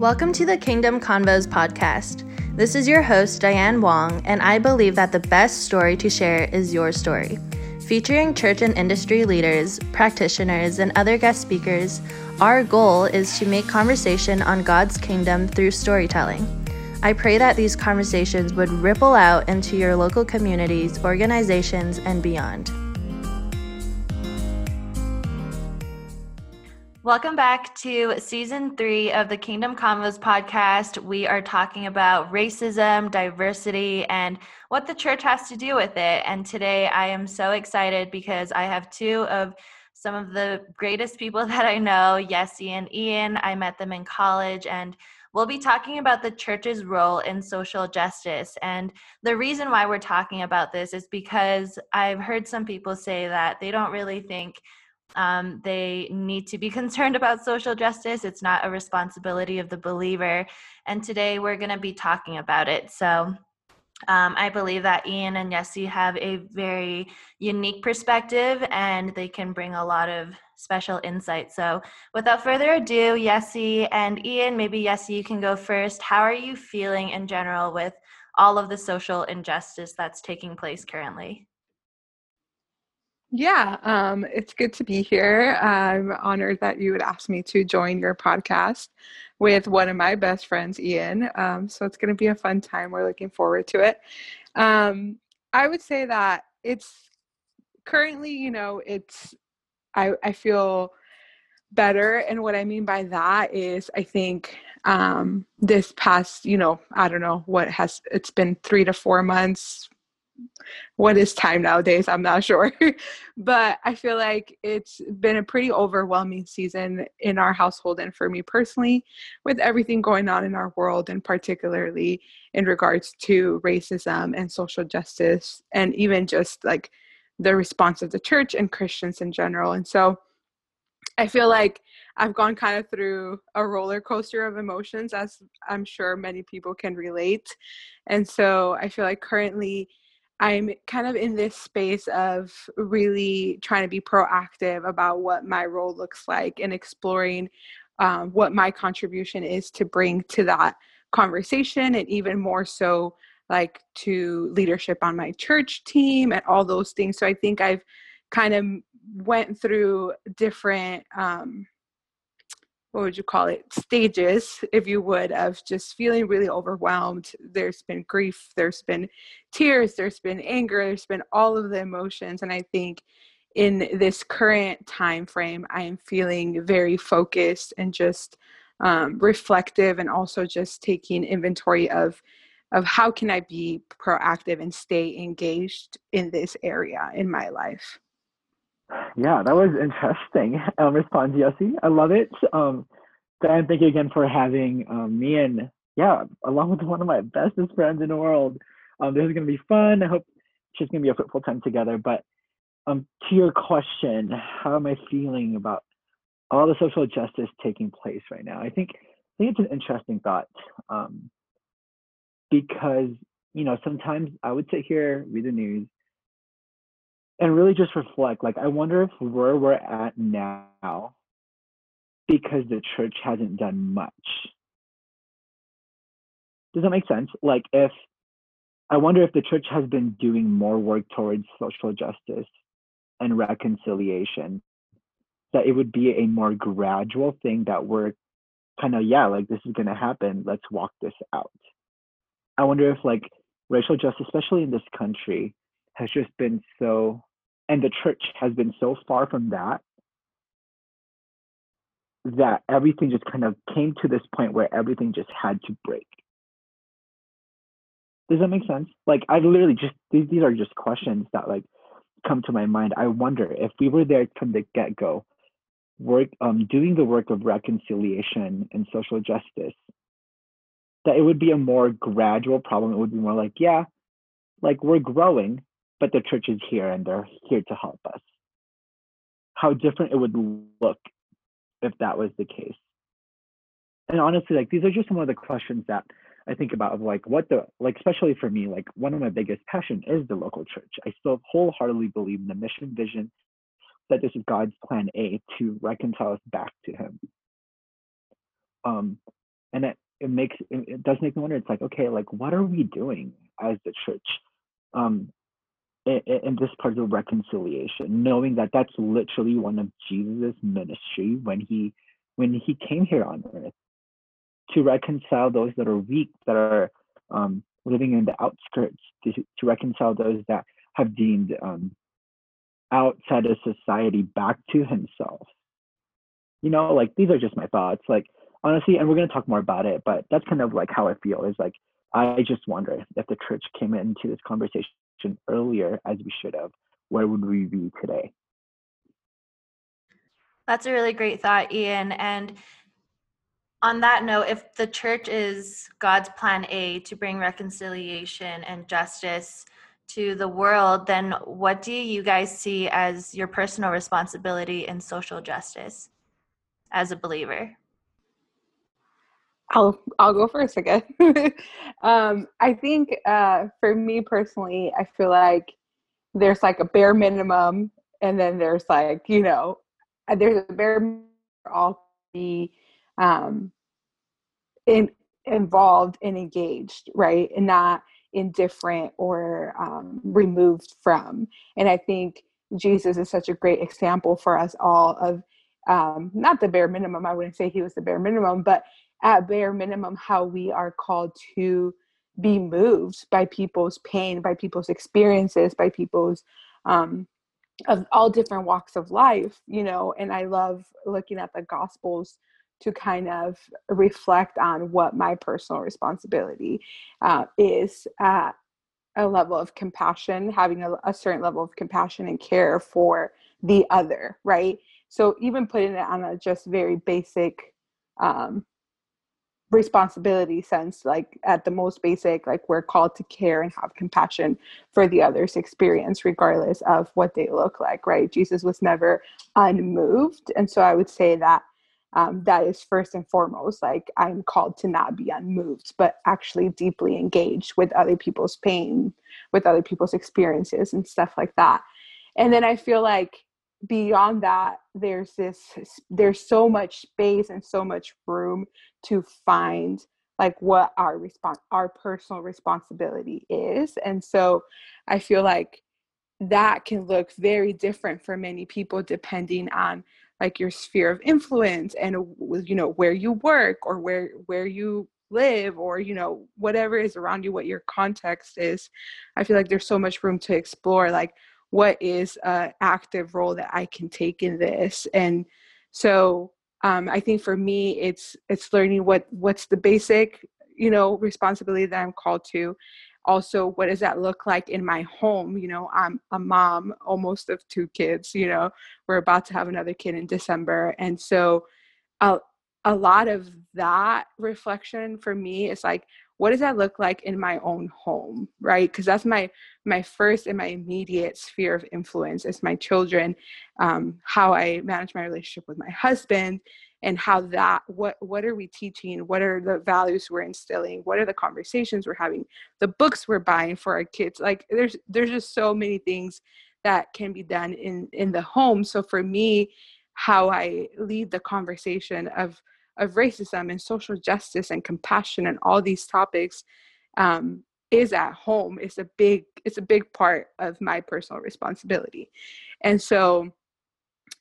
Welcome to the Kingdom Convos podcast. This is your host, Diane Wong, and I believe that the best story to share is your story. Featuring church and industry leaders, practitioners, and other guest speakers, our goal is to make conversation on God's kingdom through storytelling. I pray that these conversations would ripple out into your local communities, organizations, and beyond. Welcome back to season three of the Kingdom Convos podcast. We are talking about racism, diversity, and what the church has to do with it. And today I am so excited because I have two of some of the greatest people that I know, Yessie and Ian. I met them in college and we'll be talking about the church's role in social justice. And the reason why we're talking about this is because I've heard some people say that they don't really think um, they need to be concerned about social justice. It's not a responsibility of the believer. And today we're going to be talking about it. So um, I believe that Ian and Yessie have a very unique perspective and they can bring a lot of special insight. So without further ado, Yessie and Ian, maybe Yessie, you can go first. How are you feeling in general with all of the social injustice that's taking place currently? Yeah, um, it's good to be here. I'm honored that you would ask me to join your podcast with one of my best friends, Ian. Um, so it's going to be a fun time. We're looking forward to it. Um, I would say that it's currently, you know, it's, I, I feel better. And what I mean by that is, I think um, this past, you know, I don't know what has, it's been three to four months, what is time nowadays i'm not sure but i feel like it's been a pretty overwhelming season in our household and for me personally with everything going on in our world and particularly in regards to racism and social justice and even just like the response of the church and christians in general and so i feel like I've gone kind of through a roller coaster of emotions, as I'm sure many people can relate. And so I feel like currently I'm kind of in this space of really trying to be proactive about what my role looks like and exploring um, what my contribution is to bring to that conversation and even more so like to leadership on my church team and all those things. So i think i've kind of went through different um, what would you call it stages if you would of just feeling really overwhelmed. There's been grief there's been tears there's been anger there's been all of the emotions. And i think in this current time frame i am feeling very focused and just um, reflective and also just taking inventory of of how can i be proactive and stay engaged in this area in my life yeah, that was interesting um, response, Yessie. I love it. Um, Diane, thank you again for having um, me and yeah, along with one of my bestest friends in the world. Um, this is gonna be fun. I hope she's gonna be a fruitful time together. But um, to your question, how am I feeling about all the social justice taking place right now? I think I think it's an interesting thought um, because you know sometimes I would sit here, read the news, and really just reflect like i wonder if where we're at now because the church hasn't done much. Does that make sense? Like if i wonder if the church has been doing more work towards social justice and reconciliation that it would be a more gradual thing that we're kind of yeah like this is going to happen. Let's walk this out. I wonder if like racial justice especially in this country has just been so and the church has been so far from that that everything just kind of came to this point where everything just had to break. Does that make sense? Like I literally just these, these are just questions that like come to my mind. I wonder if we were there from the get-go, work um doing the work of reconciliation and social justice, that it would be a more gradual problem. It would be more like, yeah, like we're growing, but the church is here and they're here to help us. How different it would look if that was the case. And honestly, like these are just some of the questions that I think about of like what the like especially for me, like one of my biggest passion is the local church. I still wholeheartedly believe in the mission vision that this is God's plan A to reconcile us back to him. Um and it, it makes it, it does make me wonder. It's like, okay, like what are we doing as the church? Um, in, in this part of reconciliation, knowing that that's literally one of Jesus' ministry when he when he came here on earth to reconcile those that are weak, that are um, living in the outskirts, to, to reconcile those that have deemed um, outside of society back to himself. You know, like these are just my thoughts. Like honestly, and we're gonna talk more about it, but that's kind of like how I feel. Is like I just wonder if the church came into this conversation earlier as we should have, where would we be today? That's a really great thought, Ian. And on that note, if the church is God's plan A to bring reconciliation and justice to the world, then what do you guys see as your personal responsibility in social justice as a believer? I'll I'll go first again. um, I think uh, for me personally, I feel like there's like a bare minimum, and then there's like you know, uh, there's a bare for all be um, in, involved and engaged, right, and not indifferent or um, removed from. And I think Jesus is such a great example for us all of um, not the bare minimum. I wouldn't say he was the bare minimum, but at bare minimum how we are called to be moved by people's pain by people's experiences by people's um, of all different walks of life you know? And i love looking at the gospels to kind of reflect on what my personal responsibility uh, is at a level of compassion having a, a certain level of compassion and care for the other right? So even putting it on a just very basic um, responsibility sense like at the most basic like we're called to care and have compassion for the other's experience regardless of what they look like right? Jesus was never unmoved. And so i would say that um, that is first and foremost like i'm called to not be unmoved but actually deeply engaged with other people's pain with other people's experiences and stuff like that. And then i feel like beyond that there's this there's so much space and so much room to find like what our response our personal responsibility is. And so i feel like that can look very different for many people depending on like your sphere of influence and you know where you work or where where you live or you know whatever is around you what your context is. I feel like there's so much room to explore like what is an active role that I can take in this? And so um, I think for me it's it's learning what what's the basic you know responsibility that I'm called to. Also what does that look like in my home? You know I'm a mom almost of two kids you know we're about to have another kid in December. And so a, a lot of that reflection for me is like what does that look like in my own home right? Because that's my my first and my immediate sphere of influence is my children um, how i manage my relationship with my husband and how that what what are we teaching? What are the values we're instilling? What are the conversations we're having? The books we're buying for our kids. Like there's there's just so many things that can be done in in the home. So for me how i lead the conversation of of racism and social justice and compassion and all these topics um, is at home. It's a big it's a big part of my personal responsibility. And so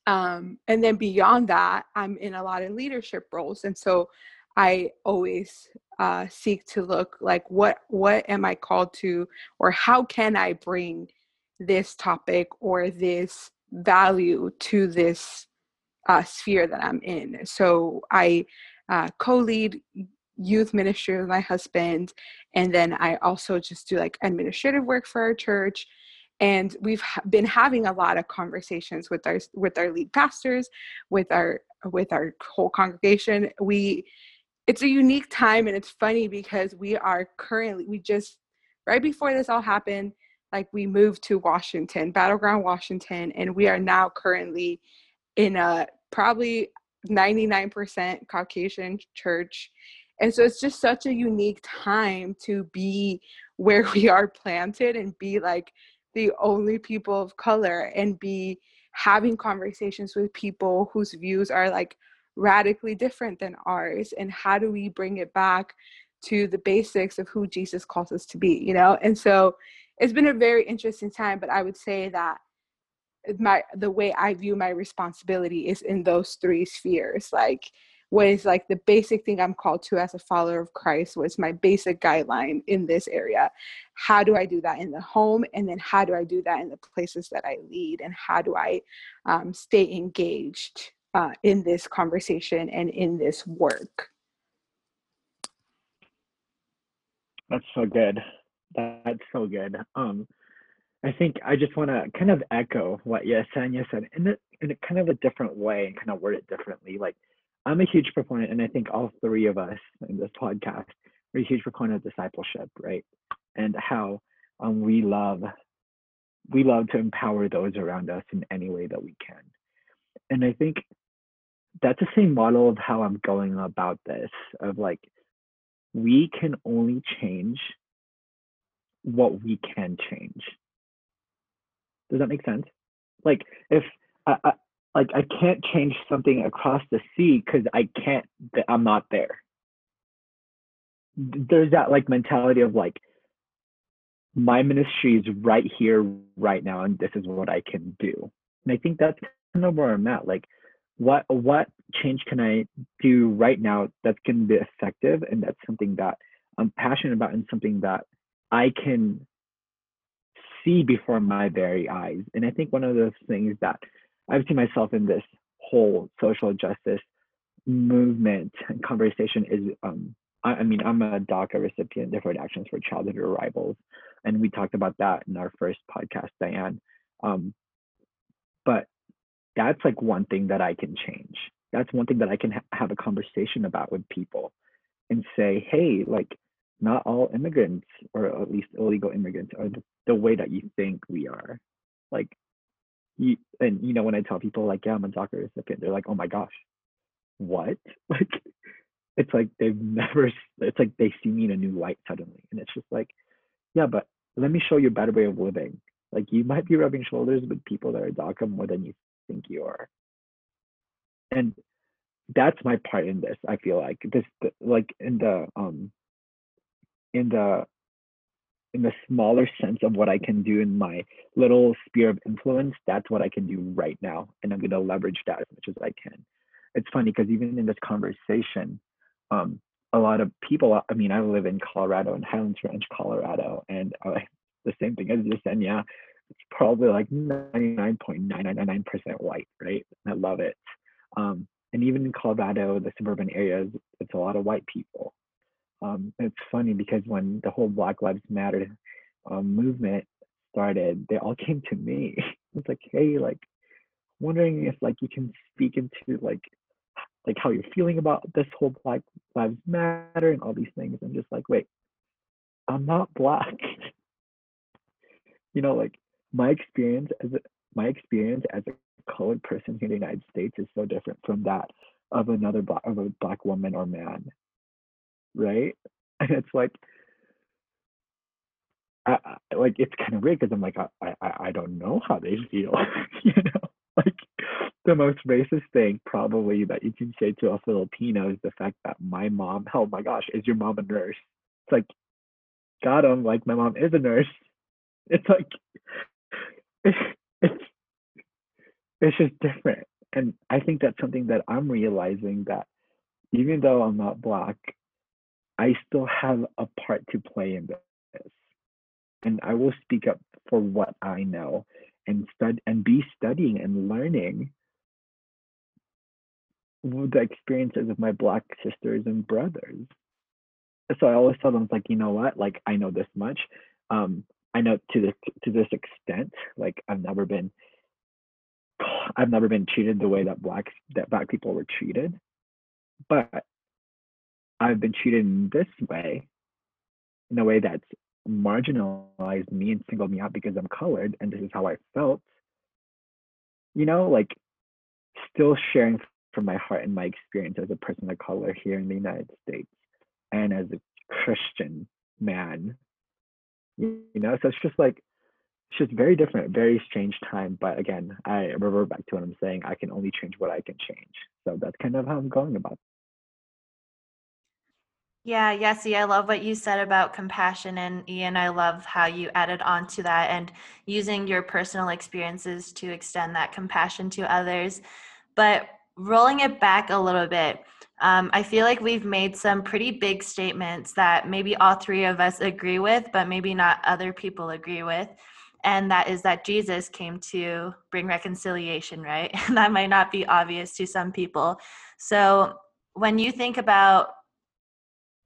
um, and then beyond that i'm in a lot of leadership roles. And so i always uh, seek to look like what what am i called to or how can i bring this topic or this value to this uh, sphere that I'm in. So I uh, co-lead youth ministry with my husband, and then I also just do like administrative work for our church. And we've been having a lot of conversations with our with our lead pastors, with our with our whole congregation. We it's a unique time, and it's funny because we are currently we just right before this all happened, like we moved to Washington, Battleground, Washington, and we are now currently in a probably 99% Caucasian church. And so it's just such a unique time to be where we are planted and be like the only people of color and be having conversations with people whose views are like radically different than ours and how do we bring it back to the basics of who Jesus calls us to be, you know? And so it's been a very interesting time, but I would say that my the way I view my responsibility is in those three spheres. Like what is like the basic thing I'm called to as a follower of Christ was my basic guideline in this area. How do I do that in the home? And then how do I do that in the places that I lead? And how do I um, stay engaged uh, in this conversation and in this work? That's so good. That's so good. Um, I think I just want to kind of echo what Yesenia said in a, in a kind of a different way and kind of word it differently. Like, I'm a huge proponent, and I think all three of us in this podcast are a huge proponent of discipleship, right? And how um, we love we love to empower those around us in any way that we can. And I think that's the same model of how I'm going about this of like we can only change what we can change. Does that make sense? Like if I, I like I can't change something across the sea because I can't I'm not there. There's that like mentality of like my ministry is right here, right now, and this is what I can do. And I think that's kind of where I'm at. Like what what change can I do right now that's going to be effective and that's something that I'm passionate about and something that I can see before my very eyes. And I think one of those things that I've seen myself in this whole social justice movement and conversation is um, I, I, mean I'm a DACA recipient, Deferred Actions for Childhood Arrivals, and we talked about that in our first podcast, Diane. Um, but that's like one thing that I can change. That's one thing that I can ha- have a conversation about with people and say, hey, like, not all immigrants, or at least illegal immigrants, are the, the way that you think we are. Like, you, and you know, when I tell people, like, yeah, I'm a DACA recipient, they're like, oh my gosh, what? Like, it's like they've never, it's like they see me in a new light suddenly. And it's just like, yeah, but let me show you a better way of living. Like, you might be rubbing shoulders with people that are DACA more than you think you are and that's my part in this i feel like this like in the um in the in the smaller sense of what i can do in my little sphere of influence that's what i can do right now and i'm going to leverage that as much as i can it's funny because even in this conversation um a lot of people i mean i live in colorado in highlands ranch colorado and uh, the same thing as you said yeah it's probably like 99.999% white, right? I love it. Um, and even in Colorado, the suburban areas, it's a lot of white people. Um, it's funny because when the whole Black Lives Matter um, movement started, they all came to me. it's like, hey, like, wondering if like you can speak into like like how you're feeling about this whole Black Lives Matter and all these things. I'm just like, wait, I'm not black. you know, like my experience as a, my experience as a colored person here in the United States is so different from that of another black of a black woman or man, right? And it's like, I, I like it's kind of weird because I'm like I, I I don't know how they feel, you know, like the most racist thing probably that you can say to a Filipino is the fact that my mom, oh my gosh, is your mom a nurse? It's like, got him, like my mom is a nurse. It's like it's it's it's just different and i think that's something that i'm realizing that even though i'm not black i still have a part to play in this and i will speak up for what i know and stud and be studying and learning the experiences of my black sisters and brothers. So i always tell them it's like you know what? Like i know this much. Um I know to this to this extent, like I've never been I've never been treated the way that black that black people were treated. But I've been treated in this way, in a way that's marginalized me and singled me out because I'm colored and this is how I felt. You know, like still sharing from my heart and my experience as a person of color here in the United States and as a Christian man you know so it's just like it's just very different very strange time but again i revert back to what i'm saying i can only change what i can change so that's kind of how I'm going about. Yeah, Yessie, I love what you said about compassion. And Ian, I love how you added on to that and using your personal experiences to extend that compassion to others. But rolling it back a little bit, um, I feel like we've made some pretty big statements that maybe all three of us agree with, but maybe not other people agree with. And that is that Jesus came to bring reconciliation, right? And that might not be obvious to some people. So when you think about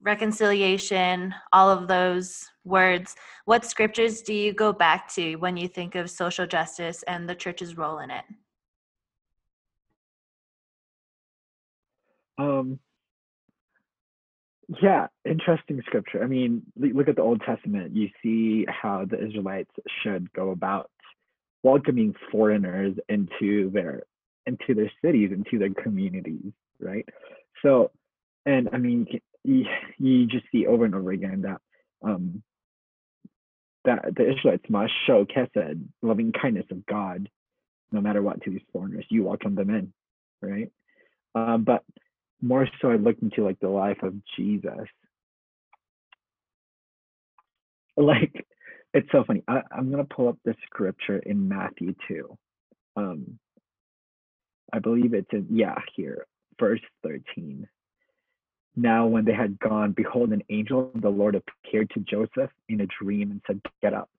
reconciliation, all of those words, what scriptures do you go back to when you think of social justice and the church's role in it? Um, yeah, interesting scripture. I mean, look at the Old Testament. You see how the Israelites should go about welcoming foreigners into their into their cities, into their communities, right? So, and I mean, you, you just see over and over again that um, that the Israelites must show Kesed, loving kindness of God, no matter what to these foreigners. You welcome them in, right? Um, but more so, I looked into like the life of Jesus. Like, it's so funny. I, am gonna pull up the scripture in Matthew two. Um, I believe it's in yeah here, verse thirteen. Now, when they had gone, behold, an angel of the Lord appeared to Joseph in a dream and said, Get up,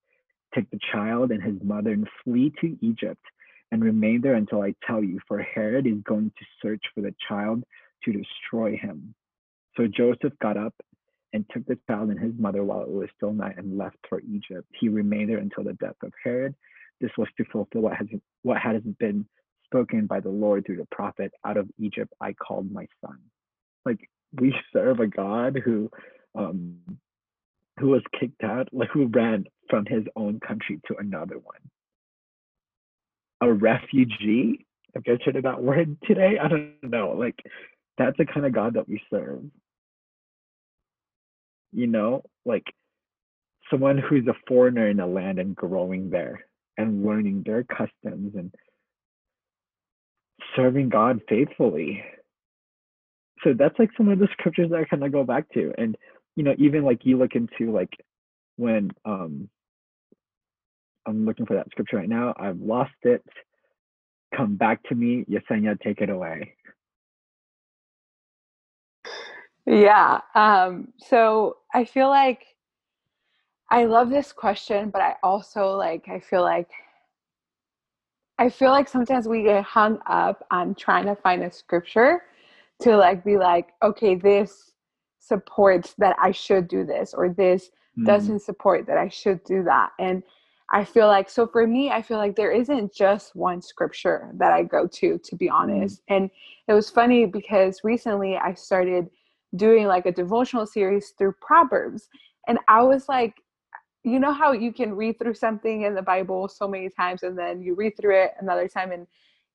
take the child and his mother and flee to Egypt and remain there until I tell you, for Herod is going to search for the child to destroy him. So Joseph got up and took the child and his mother while it was still night and left for Egypt. He remained there until the death of Herod. This was to fulfill what has what has been spoken by the Lord through the prophet, out of Egypt I called my son. Like we serve a God who um, who was kicked out, like who ran from his own country to another one. A refugee. I've heard of that word today? I don't know. Like that's the kind of God that we serve. You know, like someone who's a foreigner in a land and growing there and learning their customs and serving God faithfully so that's like some of the scriptures that I kind of go back to. And, you know, even like you look into like when um I'm looking for that scripture right now, I've lost it. Come back to me, Yesenia, take it away. Yeah. Um, so I feel like I love this question, but I also like I feel like I feel like sometimes we get hung up on trying to find a scripture to like be like, okay, this supports that I should do this, or this mm. doesn't support that I should do that. And I feel like, so for me, I feel like there isn't just one scripture that I go to, to be mm. honest. Mm. And it was funny because recently I started doing like a devotional series through Proverbs. And I was like, you know how you can read through something in the Bible so many times and then you read through it another time and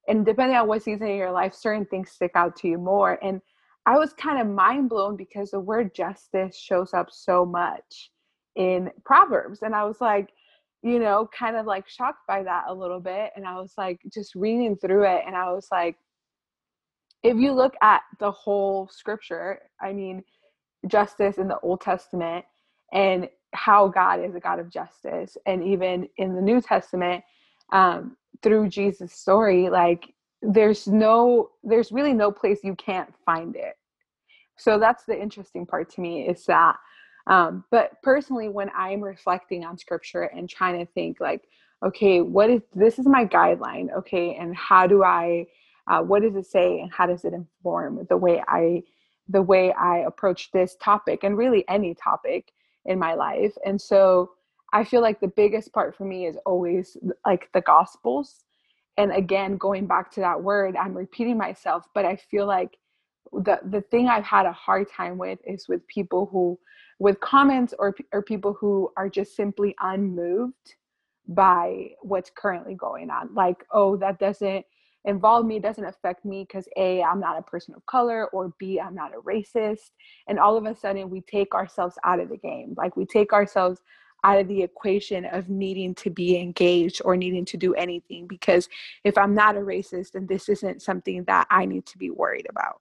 and depending on what season in your life certain things stick out to you more and i was kind of mind blown because the word justice shows up so much in proverbs and i was like you know kind of like shocked by that a little bit and i was like just reading through it and i was like if you look at the whole scripture i mean justice in the old testament and how god is a god of justice and even in the new testament um, through Jesus' story, like there's no, there's really no place you can't find it. So that's the interesting part to me is that. Um, but personally, when I'm reflecting on scripture and trying to think, like, okay, what is this is my guideline, okay, and how do I, uh, what does it say, and how does it inform the way I, the way I approach this topic, and really any topic in my life, and so I feel like the biggest part for me is always like the gospels. And again, going back to that word, I'm repeating myself, but I feel like the the thing I've had a hard time with is with people who with comments or or people who are just simply unmoved by what's currently going on. Like, oh, that doesn't involve me, doesn't affect me because A, I'm not a person of color, or B, I'm not a racist. And all of a sudden we take ourselves out of the game. Like we take ourselves out of the equation of needing to be engaged or needing to do anything because if I'm not a racist, then this isn't something that I need to be worried about.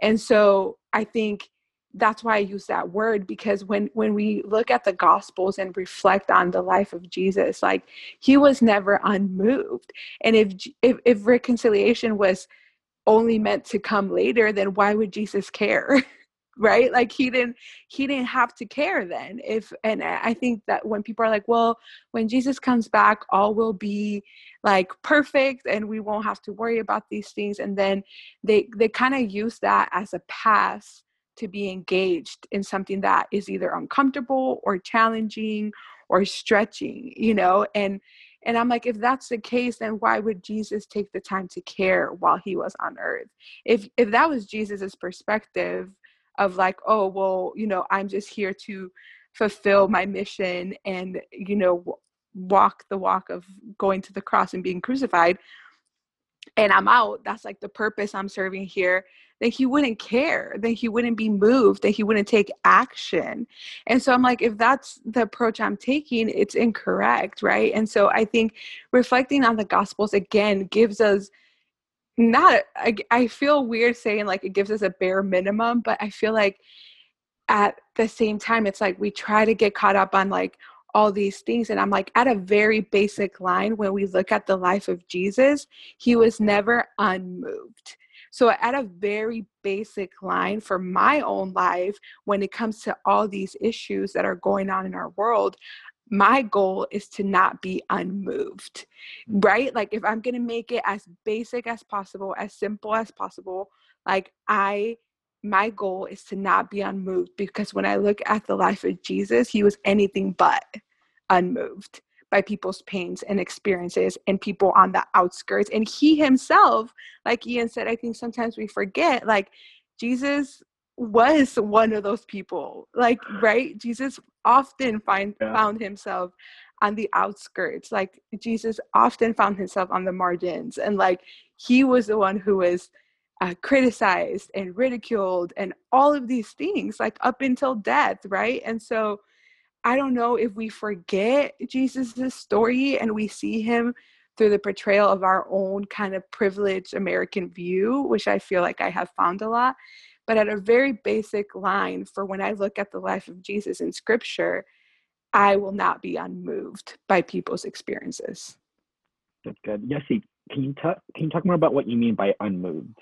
And so I think that's why I use that word because when when we look at the gospels and reflect on the life of Jesus like he was never unmoved and if if, if reconciliation was only meant to come later then why would Jesus care right? Like he didn't he didn't have to care then if and i think that when people are like well when jesus comes back all will be like perfect and we won't have to worry about these things and then they they kind of use that as a pass to be engaged in something that is either uncomfortable or challenging or stretching you know? And and i'm like if that's the case then why would jesus take the time to care while he was on earth? If if that was jesus's perspective of like oh well you know i'm just here to fulfill my mission and you know walk the walk of going to the cross and being crucified and i'm out. That's like the purpose i'm serving here. Then he wouldn't care. Then he wouldn't be moved. That he wouldn't take action. And so i'm like if that's the approach i'm taking it's incorrect right? And so i think reflecting on the gospels again gives us not I, I feel weird saying like it gives us a bare minimum but i feel like at the same time it's like we try to get caught up on like all these things and i'm like at a very basic line when we look at the life of jesus he was never unmoved. So at a very basic line for my own life when it comes to all these issues that are going on in our world my goal is to not be unmoved, mm. right? Like, if I'm going to make it as basic as possible, as simple as possible, like, I, my goal is to not be unmoved because when I look at the life of Jesus, he was anything but unmoved by people's pains and experiences and people on the outskirts. And he himself, like Ian said, I think sometimes we forget, like, Jesus was one of those people like right jesus often find yeah. found himself on the outskirts like jesus often found himself on the margins and like he was the one who was uh, criticized and ridiculed and all of these things like up until death right and so i don't know if we forget jesus' story and we see him through the portrayal of our own kind of privileged american view which i feel like i have found a lot but at a very basic line for when I look at the life of Jesus in scripture, I will not be unmoved by people's experiences. That's good. Yessie, can you talk can you talk more about what you mean by unmoved?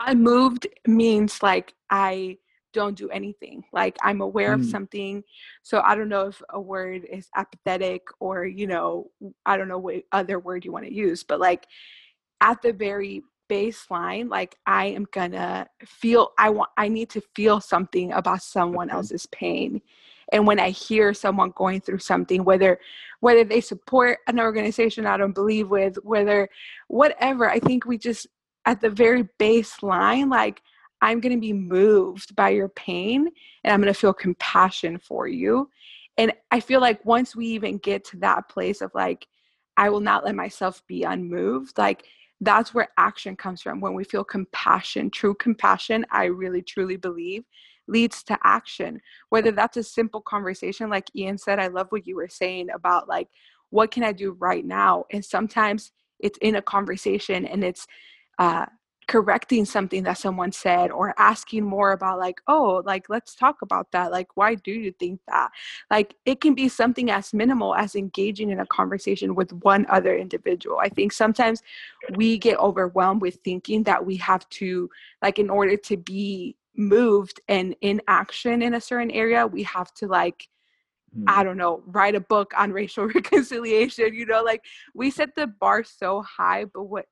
Unmoved means like I don't do anything. Like I'm aware mm. of something. So I don't know if a word is apathetic or, you know, I don't know what other word you want to use, but like at the very baseline like i am gonna feel i want i need to feel something about someone else's pain. And when i hear someone going through something whether whether they support an organization i don't believe with whether whatever i think we just at the very baseline like i'm going to be moved by your pain and i'm going to feel compassion for you. And i feel like once we even get to that place of like i will not let myself be unmoved like that's where action comes from. When we feel compassion true compassion i really truly believe leads to action. Whether that's a simple conversation like ian said i love what you were saying about like what can i do right now? And sometimes it's in a conversation and it's uh, correcting something that someone said or asking more about like oh like let's talk about that like why do you think that like it can be something as minimal as engaging in a conversation with one other individual i think sometimes we get overwhelmed with thinking that we have to like in order to be moved and in action in a certain area we have to like I hmm. don't know, write a book on racial reconciliation, you know, like we set the bar so high, but what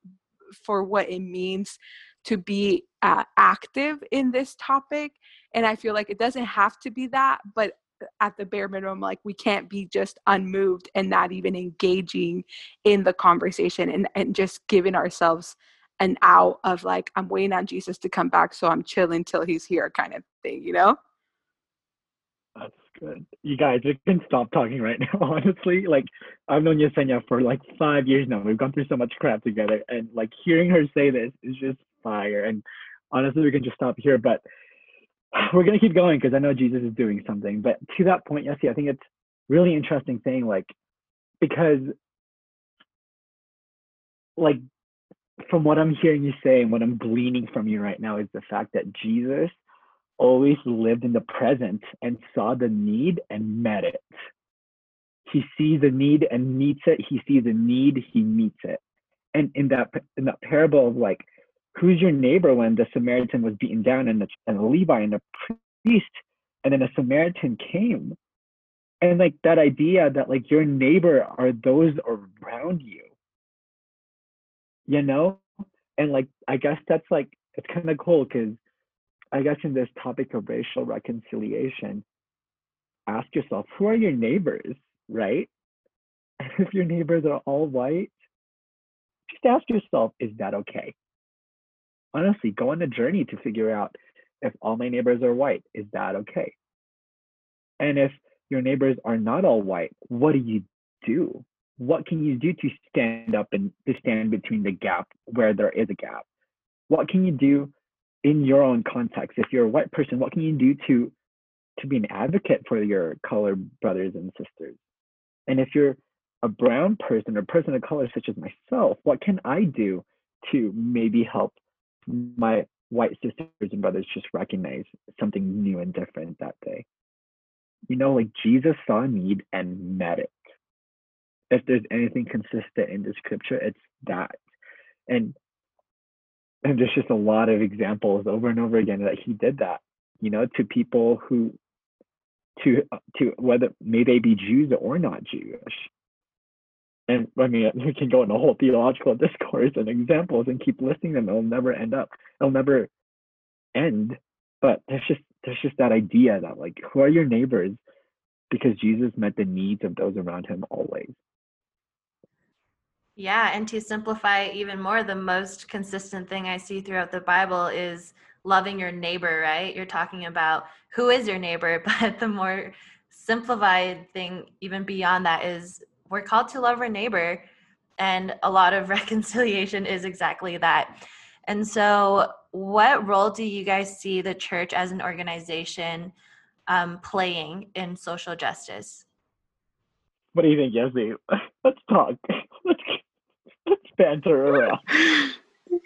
for what it means to be uh, active in this topic and i feel like it doesn't have to be that but at the bare minimum like we can't be just unmoved and not even engaging in the conversation and, and just giving ourselves an out of like i'm waiting on jesus to come back so i'm chilling till he's here kind of thing you know You guys, we can stop talking right now, honestly. Like, I've known Yesenia for like five years now. We've gone through so much crap together. And like, hearing her say this is just fire. And honestly, we can just stop here. But we're to keep going because I know Jesus is doing something. But to that point, Yessie, I think it's really interesting thing, like because like from what I'm hearing you say and what I'm gleaning from you right now is the fact that Jesus always lived in the present and saw the need and met it. He sees a need and meets it. He sees a need, he meets it. And in that in that parable of like, who's your neighbor when the Samaritan was beaten down and the, and a Levi and a priest, and then a Samaritan came, and like that idea that like your neighbor are those around you you know and like i guess that's like it's kind of cool because i guess in this topic of racial reconciliation ask yourself who are your neighbors right? And if your neighbors are all white just ask yourself is that okay? Honestly go on a journey to figure out if all my neighbors are white is that okay? And if your neighbors are not all white what do you do? What can you do to stand up and to stand between the gap where there is a gap? What can you do in your own context? If you're a white person, what can you do to to be an advocate for your colored brothers and sisters? And if you're a brown person or person of color such as myself, what can I do to maybe help my white sisters and brothers just recognize something new and different that day? You know, like Jesus saw a need and met it if there's anything consistent in the scripture, it's that. And and there's just a lot of examples over and over again that he did that, you know, to people who to uh, to whether may they be Jews or not Jewish. And I mean, we can go into a whole theological discourse and examples and keep listing them. It'll never end up. It'll never end. But there's just there's just that idea that like, who are your neighbors? Because Jesus met the needs of those around him always. Yeah, and to simplify even more, the most consistent thing I see throughout the Bible is loving your neighbor, right? You're talking about who is your neighbor, but the more simplified thing, even beyond that, is we're called to love our neighbor. And a lot of reconciliation is exactly that. And so, what role do you guys see the church as an organization um, playing in social justice? What do you think, Yessie? Let's talk. Let's banter around.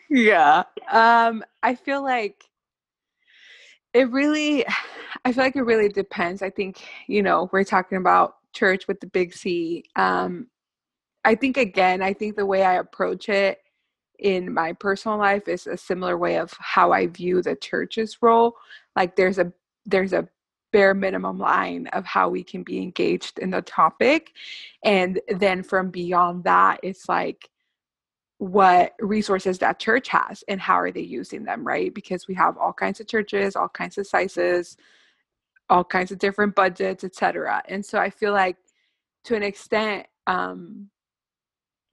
yeah. Um, I feel like it really I feel like it really depends. I think, you know, we're talking about church with the big C. Um, I think again, I think the way I approach it in my personal life is a similar way of how I view the church's role. Like there's a there's a bare minimum line of how we can be engaged in the topic. And then from beyond that, it's like what resources that church has and how are they using them right? Because we have all kinds of churches all kinds of sizes all kinds of different budgets etc and so i feel like to an extent um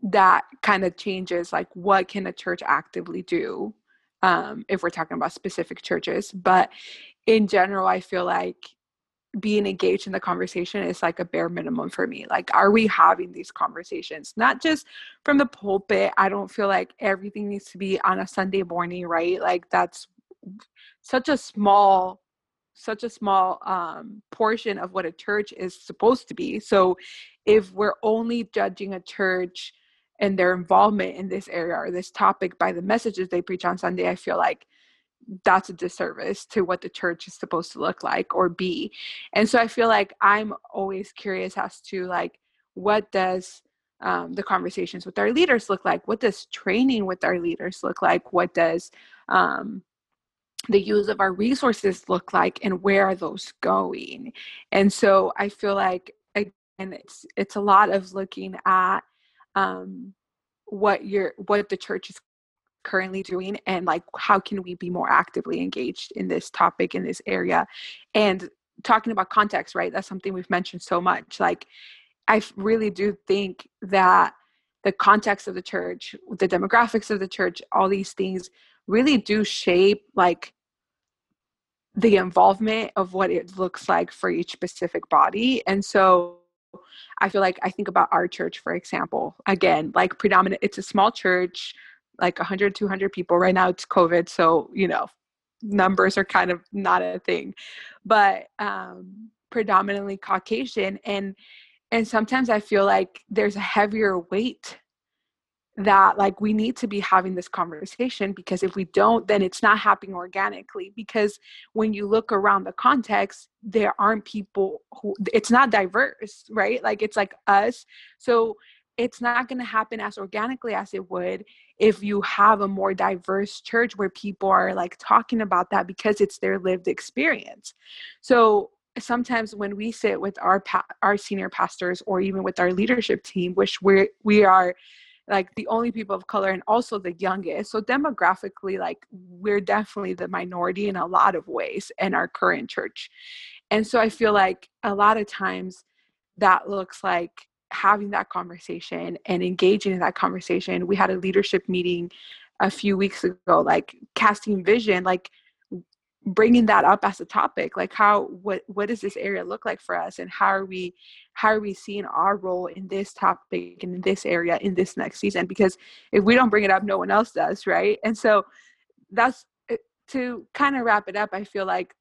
that kind of changes like what can a church actively do um if we're talking about specific churches. But in general i feel like being engaged in the conversation is like a bare minimum for me. Like, are we having these conversations? Not just from the pulpit. I don't feel like everything needs to be on a Sunday morning, right? Like, that's such a small such a small um, portion of what a church is supposed to be so if we're only judging a church and their involvement in this area or this topic by the messages they preach on sunday i feel like that's a disservice to what the church is supposed to look like or be. And so i feel like i'm always curious as to like what does um, the conversations with our leaders look like? What does training with our leaders look like? What does um, the use of our resources look like? And where are those going? And so i feel like again it's it's a lot of looking at um, what your what the church is currently doing and like how can we be more actively engaged in this topic in this area? And talking about context right that's something we've mentioned so much like i really do think that the context of the church the demographics of the church all these things really do shape like the involvement of what it looks like for each specific body. And so i feel like i think about our church for example again like predominant it's a small church like 100 200 people right now it's covid so you know numbers are kind of not a thing. But um predominantly Caucasian and and sometimes I feel like there's a heavier weight that like we need to be having this conversation because if we don't then it's not happening organically because when you look around the context there aren't people who it's not diverse right? Like it's like us so it's not going to happen as organically as it would if you have a more diverse church where people are like talking about that because it's their lived experience. So sometimes when we sit with our pa- our senior pastors or even with our leadership team which we're we are like the only people of color and also the youngest so demographically like we're definitely the minority in a lot of ways in our current church. And so i feel like a lot of times that looks like having that conversation and engaging in that conversation we had a leadership meeting a few weeks ago like casting vision like bringing that up as a topic like how what what does this area look like for us? And how are we how are we seeing our role in this topic and in this area in this next season? Because if we don't bring it up no one else does right? And so that's to kind of wrap it up i feel like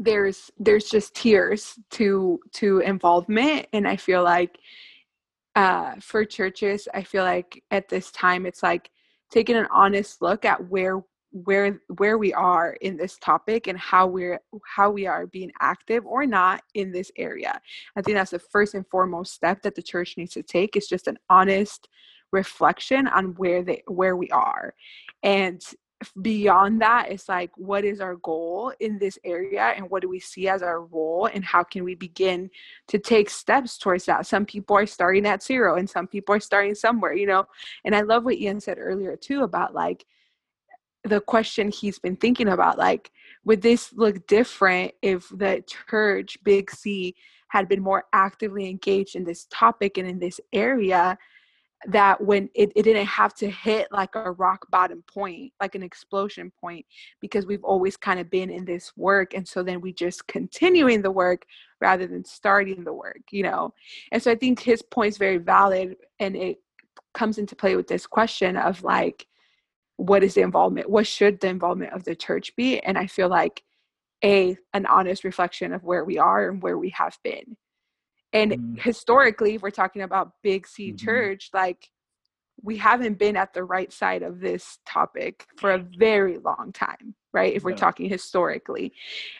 there's there's just tiers to to involvement and i feel like uh for churches i feel like at this time it's like taking an honest look at where where where we are in this topic and how we're how we are being active or not in this area. I think that's the first and foremost step that the church needs to take is just an honest reflection on where they where we are. And beyond that it's like what is our goal in this area and what do we see as our role and how can we begin to take steps towards that? Some people are starting at zero and some people are starting somewhere you know? And i love what ian said earlier too about like the question he's been thinking about like would this look different if the church big c had been more actively engaged in this topic and in this area that when it, it didn't have to hit like a rock bottom point like an explosion point because we've always kind of been in this work and so then we just continuing the work rather than starting the work you know? And so i think his point is very valid and it comes into play with this question of like what is the involvement what should the involvement of the church be? And i feel like a an honest reflection of where we are and where we have been and mm-hmm. historically if we're talking about big c mm-hmm. church like we haven't been at the right side of this topic for a very long time right if we're yeah. talking historically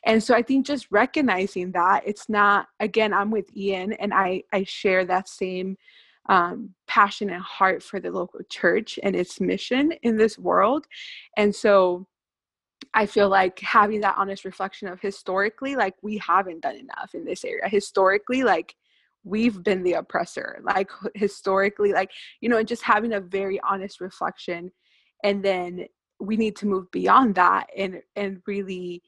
and so i think just recognizing that it's not again i'm with ian and i i share that same um, passion and heart for the local church and its mission in this world. And so I feel like having that honest reflection of historically, like we haven't done enough in this area. Historically, like we've been the oppressor. Like historically, like, you know, and just having a very honest reflection. And then we need to move beyond that and and really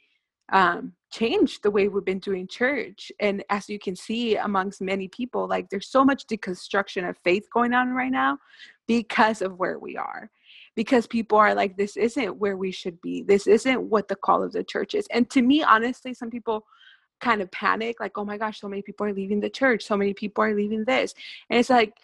um, change the way we've been doing church. And as you can see amongst many people, like there's so much deconstruction of faith going on right now because of where we are. Because people are like, this isn't where we should be. This isn't what the call of the church is. And to me, honestly, some people kind of panic, like, oh my gosh, so many people are leaving the church, so many people are leaving this. And it's like,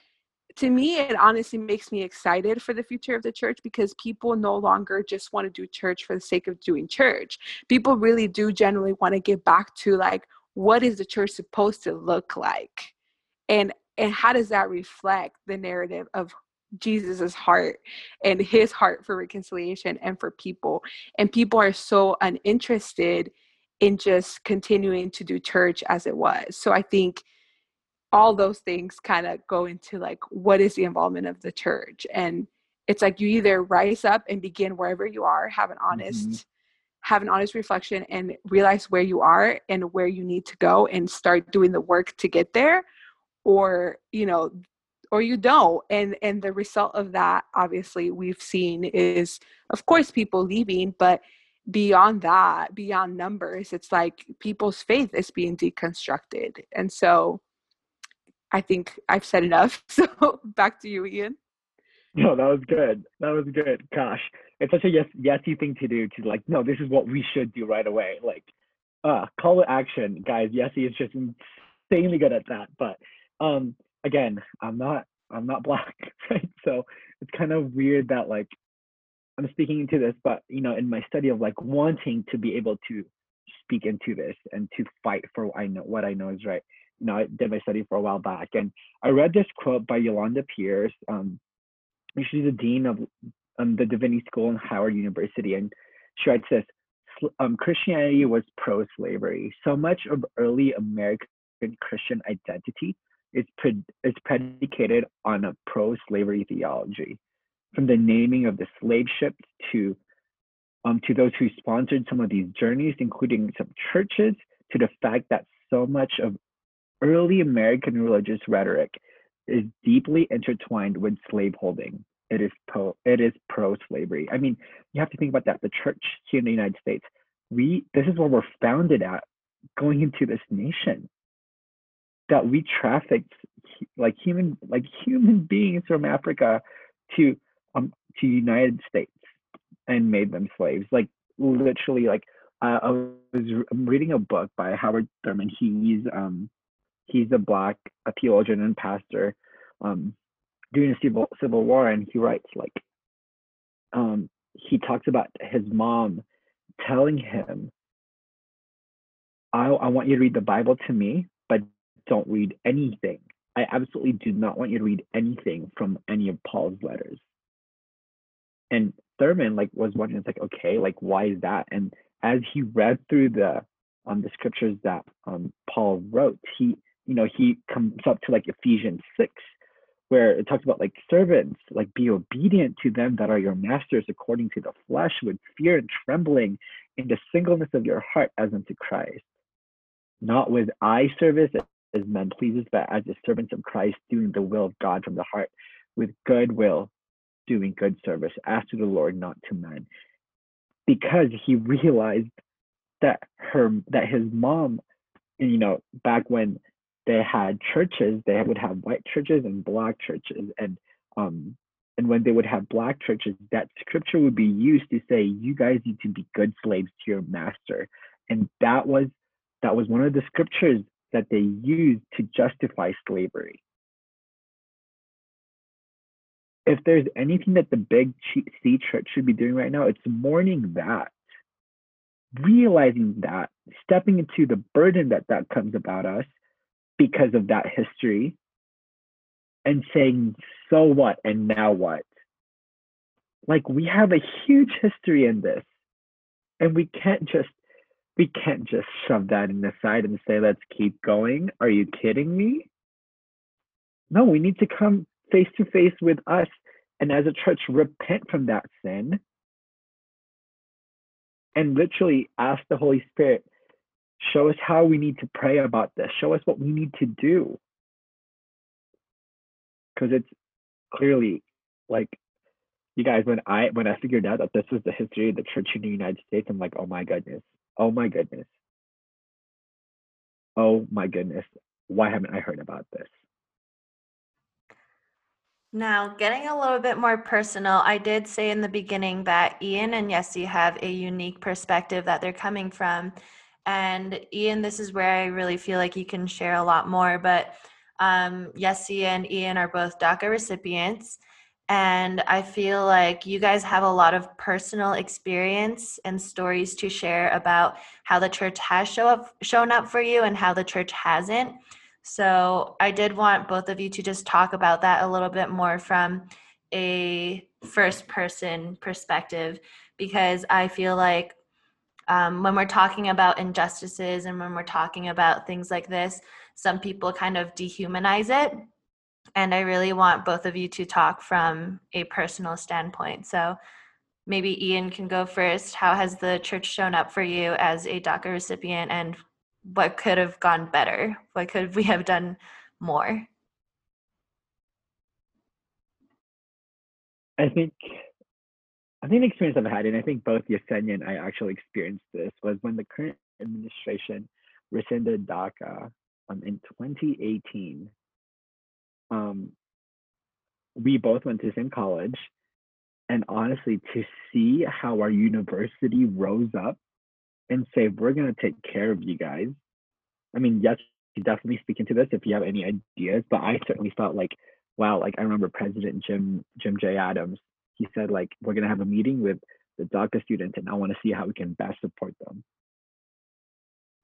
to me, it honestly makes me excited for the future of the church because people no longer just want to do church for the sake of doing church. People really do generally want to get back to like, what is the church supposed to look like? And and how does that reflect the narrative of Jesus's heart and his heart for reconciliation and for people? And people are so uninterested in just continuing to do church as it was. So I think all those things kind of go into like what is the involvement of the church and it's like you either rise up and begin wherever you are have an honest mm-hmm. have an honest reflection and realize where you are and where you need to go and start doing the work to get there or you know or you don't and and the result of that obviously we've seen is of course people leaving but beyond that beyond numbers it's like people's faith is being deconstructed and so I think I've said enough. So back to you, Ian. No, that was good. That was good. Gosh, it's such a yes Yessie thing to do. To like, no, this is what we should do right away. Like, uh, call to action, guys. Yessie is just insanely good at that. But um, again, I'm not. I'm not black, right? So it's kind of weird that like I'm speaking into this, but you know, in my study of like wanting to be able to speak into this and to fight for what I know what I know is right. You know, I did my study for a while back, and I read this quote by Yolanda Pierce. Um, she's the dean of um, the Divinity School in Howard University, and she writes this: um, Christianity was pro-slavery. So much of early American Christian identity is, pre- is predicated on a pro-slavery theology, from the naming of the slave ships to um, to those who sponsored some of these journeys, including some churches, to the fact that so much of early American religious rhetoric is deeply intertwined with slaveholding. It is pro it is pro-slavery. I mean, you have to think about that. The church here in the United States, we this is what we're founded at going into this nation. That we trafficked like human like human beings from Africa to um to United States and made them slaves. Like literally, like uh, I was I'm reading a book by Howard Thurman. He's um he's a black a theologian and pastor um during the civil civil war, and he writes like um he talks about his mom telling him, I, I want you to read the Bible to me, but don't read anything. I absolutely do not want you to read anything from any of Paul's letters. And Thurman like was wondering, it's like, okay, like why is that? And as he read through the um the scriptures that um Paul wrote, he you know he comes up to like Ephesians six, where it talks about like servants, like be obedient to them that are your masters according to the flesh with fear and trembling in the singleness of your heart as unto Christ, not with eye service as men pleases, but as the servants of Christ doing the will of God from the heart with good will doing good service as to the Lord, not to men. Because he realized that her that his mom, you know, back when they had churches, they would have white churches and black churches. And um and when they would have black churches, that scripture would be used to say, you guys need to be good slaves to your master. And that was that was one of the scriptures that they used to justify slavery if there's anything that the big C church should be doing right now, it's mourning that, realizing that, stepping into the burden that that comes about us because of that history, and saying, so what, and now what? Like we have a huge history in this, and we can't just we can't just shove that in the side and say, let's keep going. Are you kidding me? No, we need to come face to face with us and as a church repent from that sin and literally ask the Holy Spirit, show us how we need to pray about this, show us what we need to do. Because it's clearly like you guys when I when I figured out that this was the history of the church in the United States, I'm like, oh my goodness, oh my goodness, oh my goodness, why haven't I heard about this? Now, getting a little bit more personal, I did say in the beginning that Ian and Yessie have a unique perspective that they're coming from. And Ian, this is where I really feel like you can share a lot more. But um, Yessie and Ian are both DACA recipients. And I feel like you guys have a lot of personal experience and stories to share about how the church has show up, shown up for you and how the church hasn't. So I did want both of you to just talk about that a little bit more from a first person perspective because I feel like um, when we're talking about injustices and when we're talking about things like this, some people kind of dehumanize it. And I really want both of you to talk from a personal standpoint. So maybe Ian can go first. How has the church shown up for you as a DACA recipient and what could have gone better? What could we have done more? I think I think the experience I've had, and I think both Yesenia and I actually experienced this, was when the current administration rescinded DACA um, in 2018. Um, we both went to the same college, and honestly, to see how our university rose up and say, we're going to take care of you guys. I mean, yes, definitely speak into this if you have any ideas, but I certainly felt like, wow, like I remember President Jim Jim J. Adams, he said like, we're going to have a meeting with the DACA students and I want to see how we can best support them.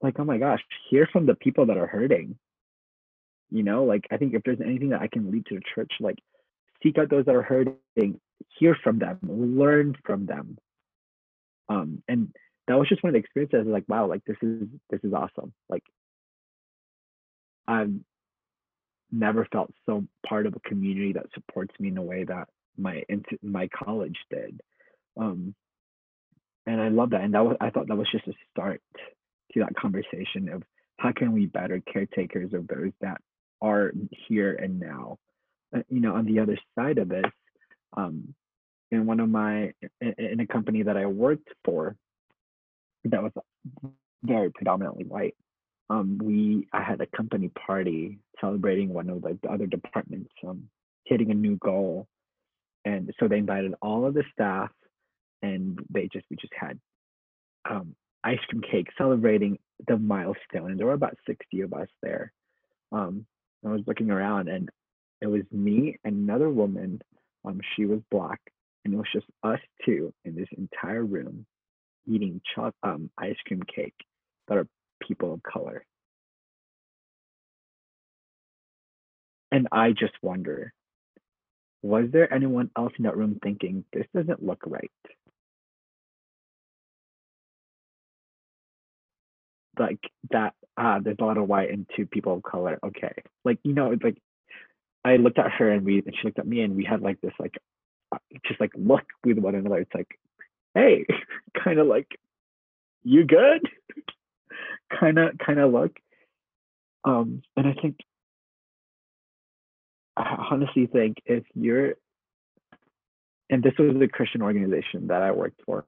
like, oh my gosh, hear from the people that are hurting. You know, like I think if there's anything that I can lead to the church, like seek out those that are hurting, hear from them, learn from them. Um, and that was just one of the experiences. Like, wow, like this is this is awesome. Like, I've never felt so part of a community that supports me in a way that my my college did. Um, and I love that. And that was I thought that was just a start to that conversation of how can we better caretakers of those that are here and now. Uh, you know, on the other side of this, um, in one of my in a company that I worked for, that was very predominantly white. Um, we I had a company party celebrating one of the other departments um, hitting a new goal, and so they invited all of the staff, and they just we just had um, ice cream cake celebrating the milestone, and there were about sixty of us there. Um, I was looking around, and it was me and another woman. Um, she was black, and it was just us two in this entire room eating cho- um, ice cream cake that are people of color. And I just wonder was there anyone else in that room thinking, this doesn't look right? Like that, ah, there's a lot of white and two people of color. Okay. Like, you know, like I looked at her and we, and she looked at me and we had like this, like, uh, just like look with one another. It's like, hey, kind of like, you good? kind of, kind of look. Um, and I think I honestly think if you're, and this was the Christian organization that I worked for,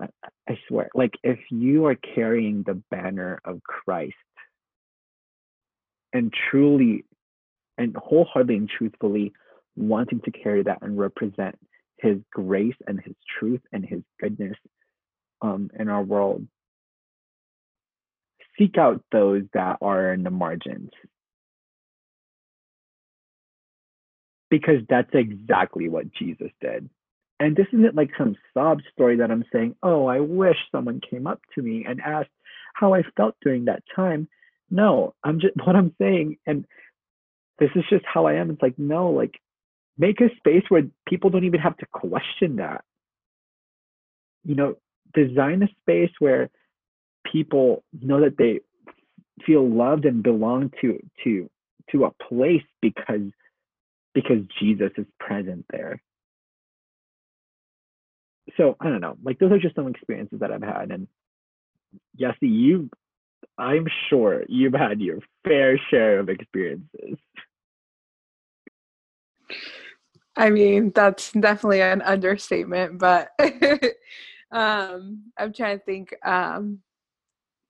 I, swear, like if you are carrying the banner of Christ and truly and wholeheartedly and truthfully wanting to carry that and represent his grace and his truth and his goodness um, in our world seek out those that are in the margins because that's exactly what Jesus did. And this isn't like some sob story that I'm saying, oh, I wish someone came up to me and asked how I felt during that time. No, I'm just what I'm saying, and this is just how I am. It's like, no, like make a space where people don't even have to question that. You know, design a space where people know that they feel loved and belong to to to a place because because Jesus is present there. So I don't know, like those are just some experiences that I've had. And Yessie, you, I'm sure you've had your fair share of experiences. I mean, that's definitely an understatement, but um, I'm trying to think um,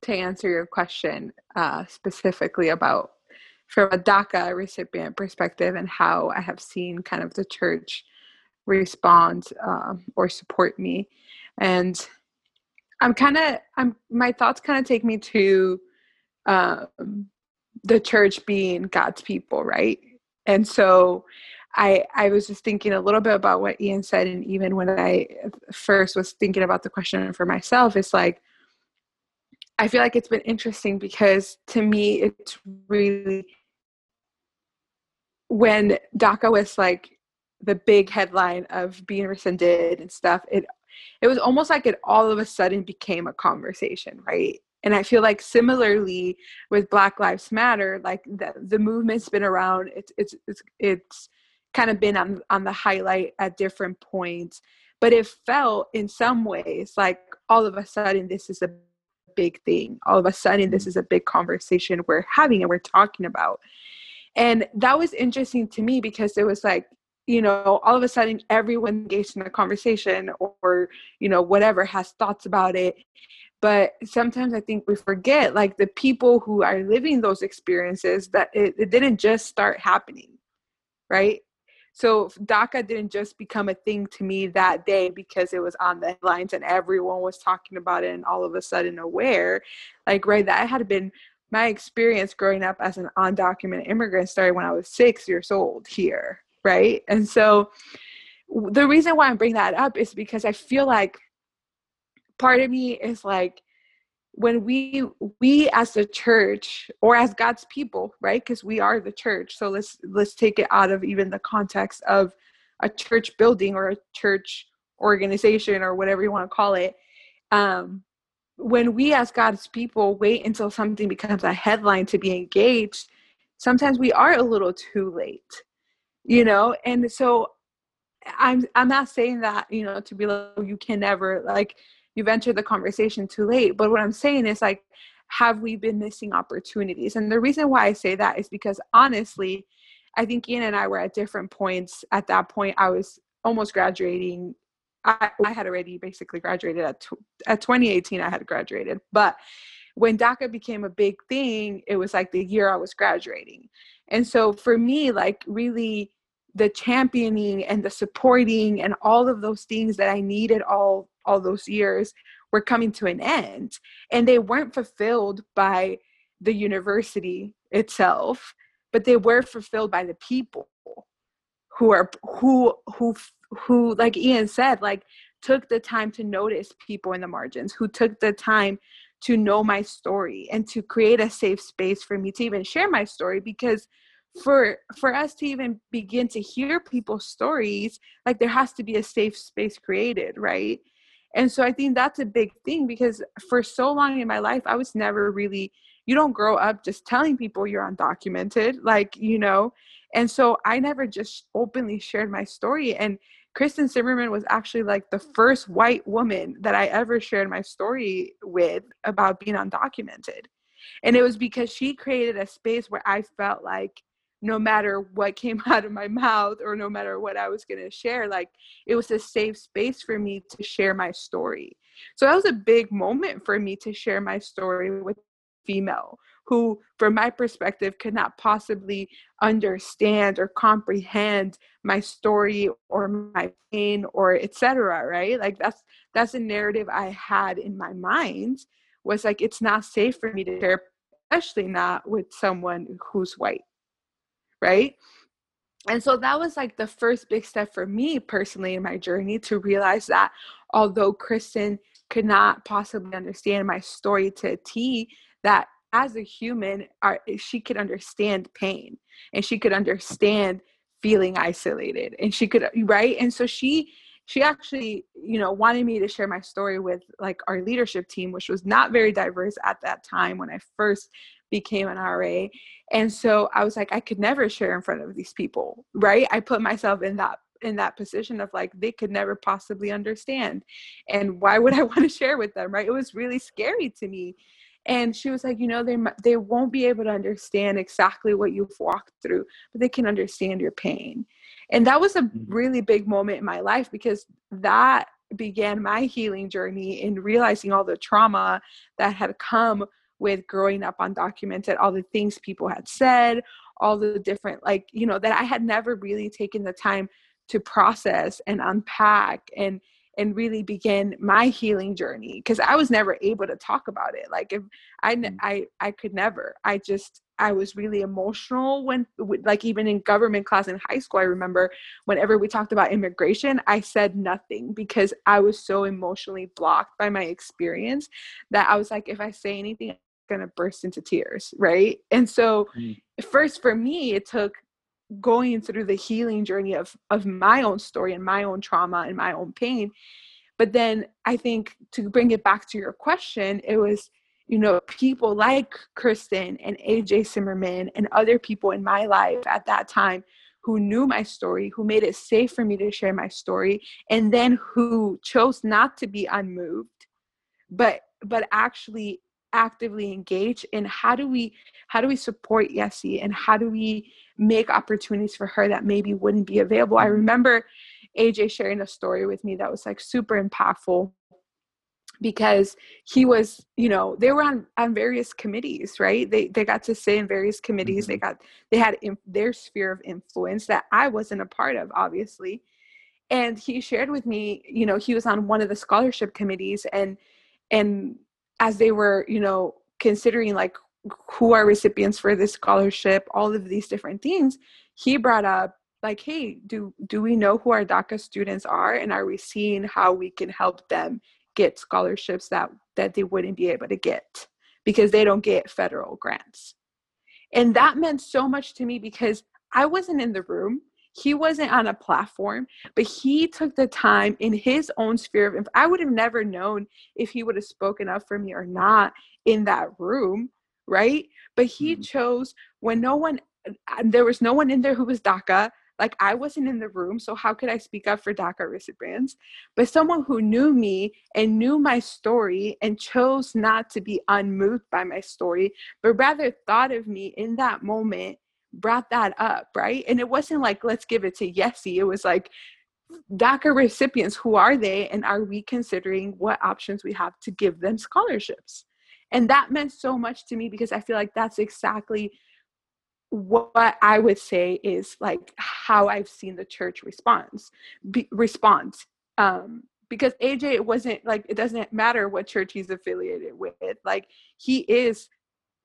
to answer your question uh, specifically about from a DACA recipient perspective and how I have seen kind of the church respond um, or support me. And I'm kind of, I'm, my thoughts kind of take me to um, the church being God's people, right? And so I, I was just thinking a little bit about what Ian said. And even when I first was thinking about the question for myself, it's like, I feel like it's been interesting because to me, it's really when DACA was like the big headline of being rescinded and stuff, it it was almost like it all of a sudden became a conversation, right? And I feel like similarly with Black Lives Matter, like the the movement's been around. It's it's it's it's kind of been on on the highlight at different points, but it felt in some ways like all of a sudden this is a big thing. All of a sudden this is a big conversation we're having and we're talking about. And that was interesting to me because it was like, you know, all of a sudden everyone engaged in a conversation or, you know, whatever has thoughts about it. But sometimes I think we forget, like the people who are living those experiences, that it, it didn't just start happening, right? So DACA didn't just become a thing to me that day because it was on the headlines and everyone was talking about it and all of a sudden aware. Like, right, that I had been my experience growing up as an undocumented immigrant started when I was six years old here, right? And so the reason why I bring that up is because I feel like part of me is like, when we we as the church or as god's people right? Because we are the church. So let's let's take it out of even the context of a church building or a church organization or whatever you want to call it. Um when we as god's people wait until something becomes a headline to be engaged sometimes we are a little too late you know and so i'm i'm not saying that you know to be like oh, you can never like you've entered the conversation too late. But what I'm saying is like, have we been missing opportunities? And the reason why I say that is because honestly, I think Ian and I were at different points. At that point, I was almost graduating. I, I had already basically graduated at tw- at 2018. I had graduated, but when DACA became a big thing, it was like the year I was graduating. And so for me, like really the championing and the supporting and all of those things that I needed all all those years were coming to an end. And they weren't fulfilled by the university itself but they were fulfilled by the people who are who who who like Ian said like took the time to notice people in the margins who took the time to know my story and to create a safe space for me to even share my story because for for us to even begin to hear people's stories like there has to be a safe space created right? And so i think that's a big thing because for so long in my life i was never really you don't grow up just telling people you're undocumented like you know? And so i never just openly shared my story and kristen zimmerman was actually like the first white woman that i ever shared my story with about being undocumented. And it was because she created a space where i felt like no matter what came out of my mouth or no matter what I was going to share. Like it was a safe space for me to share my story. So that was a big moment for me to share my story with female who from my perspective could not possibly understand or comprehend my story or my pain or etc right like that's that's a narrative i had in my mind was like it's not safe for me to share especially not with someone who's white right? And so that was like the first big step for me personally in my journey to realize that although Kristen could not possibly understand my story to a T, that as a human, our, she could understand pain and she could understand feeling isolated and she could, right? And so she, she actually you know wanted me to share my story with like our leadership team which was not very diverse at that time when i first became an RA. And so I was like, I could never share in front of these people, right? I put myself in that in that position of like they could never possibly understand and why would i want to share with them right it was really scary to me and she was like you know they they won't be able to understand exactly what you've walked through but they can understand your pain and that was a mm-hmm. really big moment in my life because that began my healing journey in realizing all the trauma that had come with growing up undocumented, all the things people had said, all the different, like, you know, that I had never really taken the time to process and unpack and and really begin my healing journey because I was never able to talk about it. Like if I mm. I I could never. I just I was really emotional when like even in government class in high school I remember whenever we talked about immigration I said nothing because I was so emotionally blocked by my experience that I was like if I say anything going to burst into tears, right? And so, mm. first for me, it took going through the healing journey of of my own story and my own trauma and my own pain. But then I think to bring it back to your question, it was you know people like Kristen and AJ Zimmerman and other people in my life at that time who knew my story, who made it safe for me to share my story, and then who chose not to be unmoved, but but actually actively engage in how do we how do we support Yessie and how do we make opportunities for her that maybe wouldn't be available. I mm-hmm. remember AJ sharing a story with me that was like super impactful because he was you know they were on on various committees right they they got to sit in various committees mm-hmm. they got they had in, their sphere of influence that i wasn't a part of obviously and he shared with me you know he was on one of the scholarship committees and and as they were, you know, considering like who are recipients for this scholarship, all of these different things, he brought up like, hey, do do we know who our DACA students are, and are we seeing how we can help them get scholarships that that they wouldn't be able to get because they don't get federal grants. And that meant so much to me because I wasn't in the room. He wasn't on a platform, but he took the time in his own sphere of I would have never known if he would have spoken up for me or not in that room, right? But he mm-hmm. chose when no one there was no one in there who was DACA. Like I wasn't in the room, so how could I speak up for DACA recipients? But someone who knew me and knew my story and chose not to be unmoved by my story, but rather thought of me in that moment, brought that up, right? And it wasn't like, let's give it to Yessie. It was like, DACA recipients, who are they? And are we considering what options we have to give them scholarships? And that meant so much to me because I feel like that's exactly what I would say is like how I've seen the church responds be, respond. Um, because AJ it wasn't like it doesn't matter what church he's affiliated with. Like he is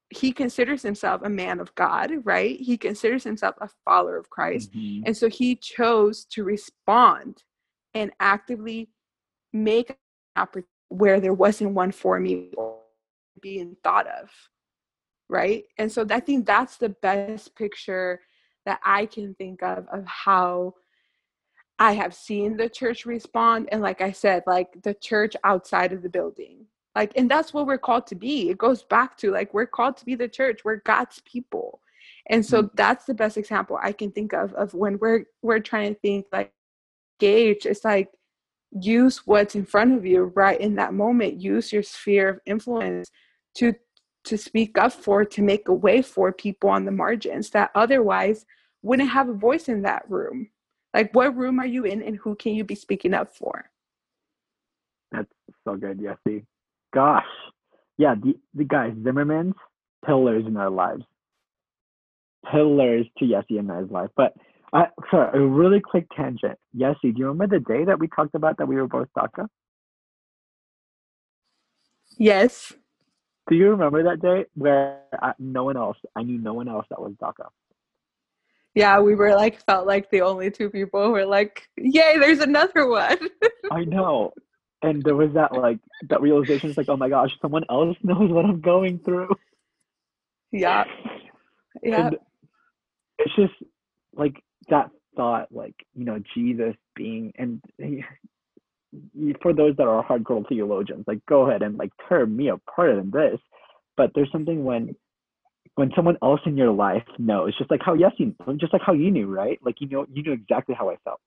he considers himself a man of God, right? He considers himself a follower of Christ. Mm-hmm. And so he chose to respond and actively make an opportunity where there wasn't one for me being thought of right and so i think that's the best picture that i can think of of how i have seen the church respond and like i said like the church outside of the building like and that's what we're called to be it goes back to like we're called to be the church we're god's people and so mm-hmm. that's the best example i can think of of when we're we're trying to think like gauge it's like use what's in front of you right in that moment use your sphere of influence to to speak up for, to make a way for people on the margins that otherwise wouldn't have a voice in that room. Like, what room are you in, and who can you be speaking up for? That's so good, Yessie. Gosh, yeah, the the guys Zimmerman's pillars in our lives, pillars to Yessie and I's life. But I sorry, a really quick tangent. Yessie, do you remember the day that we talked about that we were both DACA? Yes. Do you remember that day where I, no one else, I knew no one else that was DACA? Yeah, we were like, felt like the only two people who were like, yay, there's another one. I know. And there was that like, that realization, it's like, oh my gosh, someone else knows what I'm going through. Yeah. Yeah. And it's just like that thought, like, you know, Jesus being, and for those that are hardcore theologians, like go ahead and like tear me apart in this. But there's something when when someone else in your life knows, just like how yes, you just like how you knew, right? Like you know you knew exactly how I felt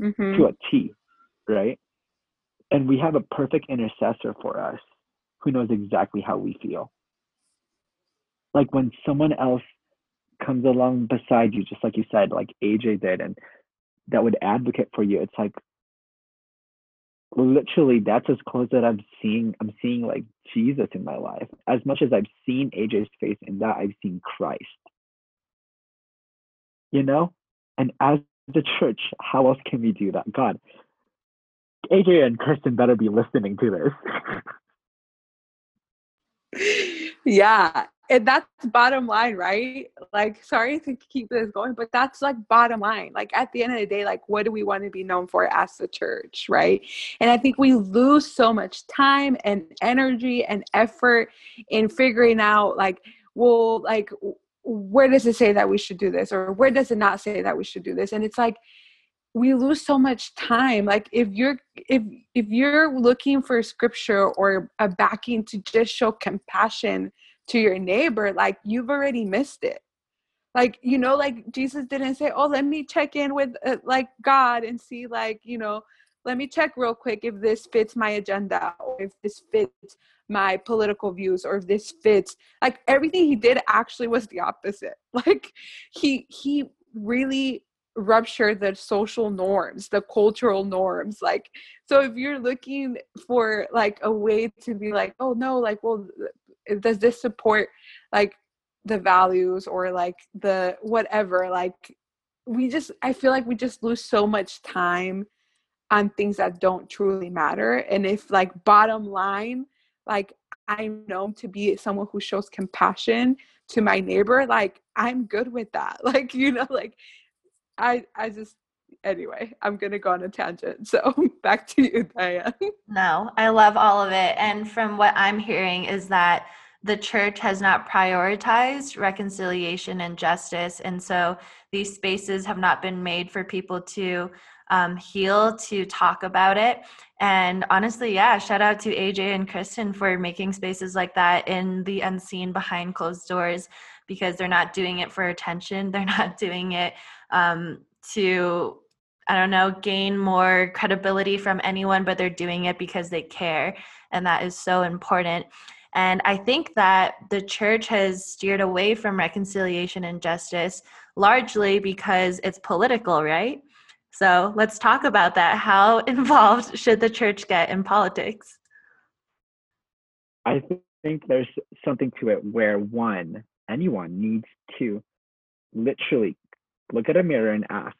mm-hmm. to a T, right? And we have a perfect intercessor for us who knows exactly how we feel. Like when someone else comes along beside you, just like you said, like AJ did, and that would advocate for you, it's like, literally that's as close that I'm seeing I'm seeing like Jesus in my life. As much as I've seen AJ's face in that, I've seen Christ. You know? And as the church, how else can we do that? God, AJ and Kristen better be listening to this. yeah and that's bottom line, right? Like, sorry to keep this going, but that's like bottom line. Like, at the end of the day, like, what do we want to be known for as the church, right? And I think we lose so much time and energy and effort in figuring out, like, well, like, where does it say that we should do this? Or where does it not say that we should do this? And it's like, we lose so much time like if you're if if you're looking for scripture or a backing to just show compassion to your neighbor, like you've already missed it. Like, you know, like Jesus didn't say, oh, let me check in with uh, like God and see, like, you know, let me check real quick if this fits my agenda or if this fits my political views or if this fits like everything he did actually was the opposite like he he really ruptured the social norms the cultural norms like so if you're looking for like a way to be like oh no like well does this support like the values or like the whatever? Like we just i feel like we just lose so much time on things that don't truly matter and if like bottom line like i'm known to be someone who shows compassion to my neighbor like i'm good with that like you know like i i just anyway, I'm gonna go on a tangent. So back to you, Diane. No, I love all of it. And from what I'm hearing is that the church has not prioritized reconciliation and justice. And so these spaces have not been made for people to um, heal, to talk about it. And honestly, yeah, shout out to AJ and Kristen for making spaces like that in the unseen behind closed doors because they're not doing it for attention. They're not doing it um, to I don't know, gain more credibility from anyone, but they're doing it because they care. And that is so important. And I think that the church has steered away from reconciliation and justice largely because it's political, right? So let's talk about that. How involved should the church get in politics? I think there's something to it where one, anyone needs to literally look at a mirror and ask,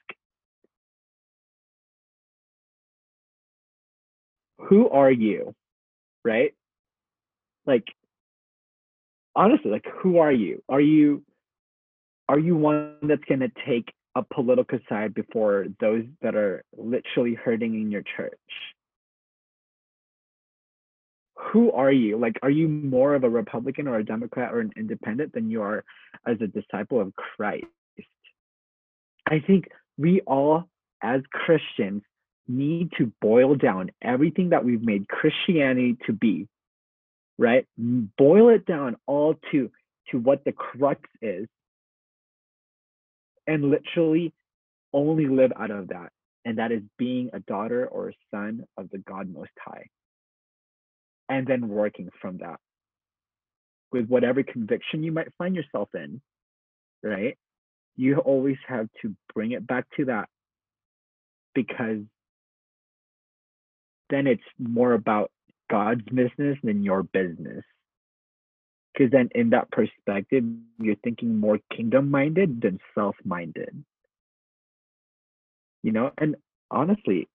who are you? Right? Like, honestly, like, who are you? Are you, are you one that's going to take a political side before those that are literally hurting in your church? Who are you? Like, are you more of a Republican or a Democrat or an independent than you are as a disciple of Christ? I think we all, as Christians, need to boil down everything that we've made Christianity to be, right? Boil it down all to to what the crux is, and literally only live out of that, and that is being a daughter or a son of the God Most High, and then working from that with whatever conviction you might find yourself in, right? You always have to bring it back to that because then it's more about God's business than your business. Because then, in that perspective, you're thinking more kingdom minded than self minded. You know, and honestly,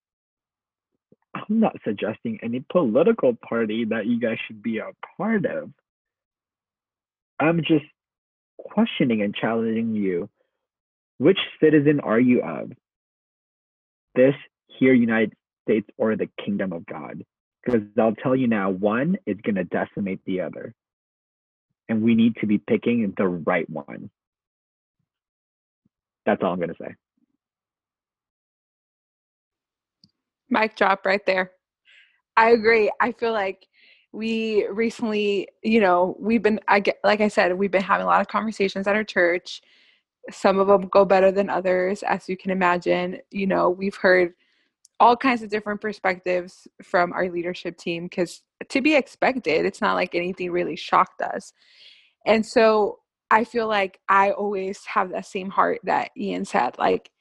I'm not suggesting any political party that you guys should be a part of. I'm just questioning and challenging you. Which citizen are you of? This here, United States or the kingdom of God. Because I'll tell you now, one is going to decimate the other. And we need to be picking the right one. That's all I'm going to say. Mic drop right there. I agree. I feel like we recently, you know, we've been, I get, like I said, we've been having a lot of conversations at our church. Some of them go better than others, as you can imagine. You know, we've heard all kinds of different perspectives from our leadership team because to be expected, it's not like anything really shocked us. And so I feel like I always have that same heart that Ian said. Like,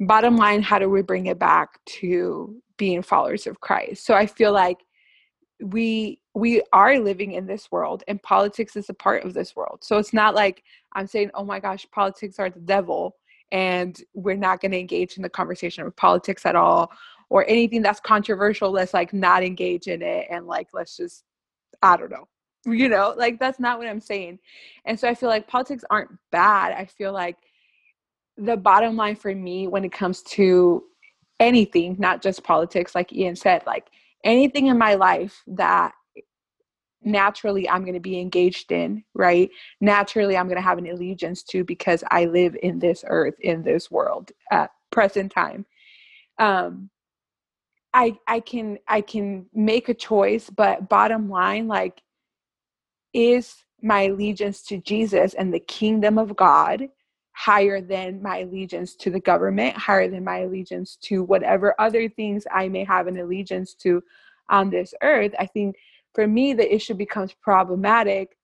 bottom line, how do we bring it back to being followers of Christ? So I feel like we we are living in this world and politics is a part of this world. So it's not like I'm saying, oh my gosh, politics are the devil and we're not going to engage in the conversation of politics at all or anything that's controversial let's like not engage in it and like let's just i don't know you know like that's not what i'm saying and so i feel like politics aren't bad i feel like the bottom line for me when it comes to anything not just politics like ian said like anything in my life that naturally i'm going to be engaged in right? Naturally i'm going to have an allegiance to because i live in this earth in this world at present time. Um I I can I can make a choice, but bottom line, like, is my allegiance to Jesus and the kingdom of God higher than my allegiance to the government, higher than my allegiance to whatever other things I may have an allegiance to on this earth? I think for me the issue becomes problematic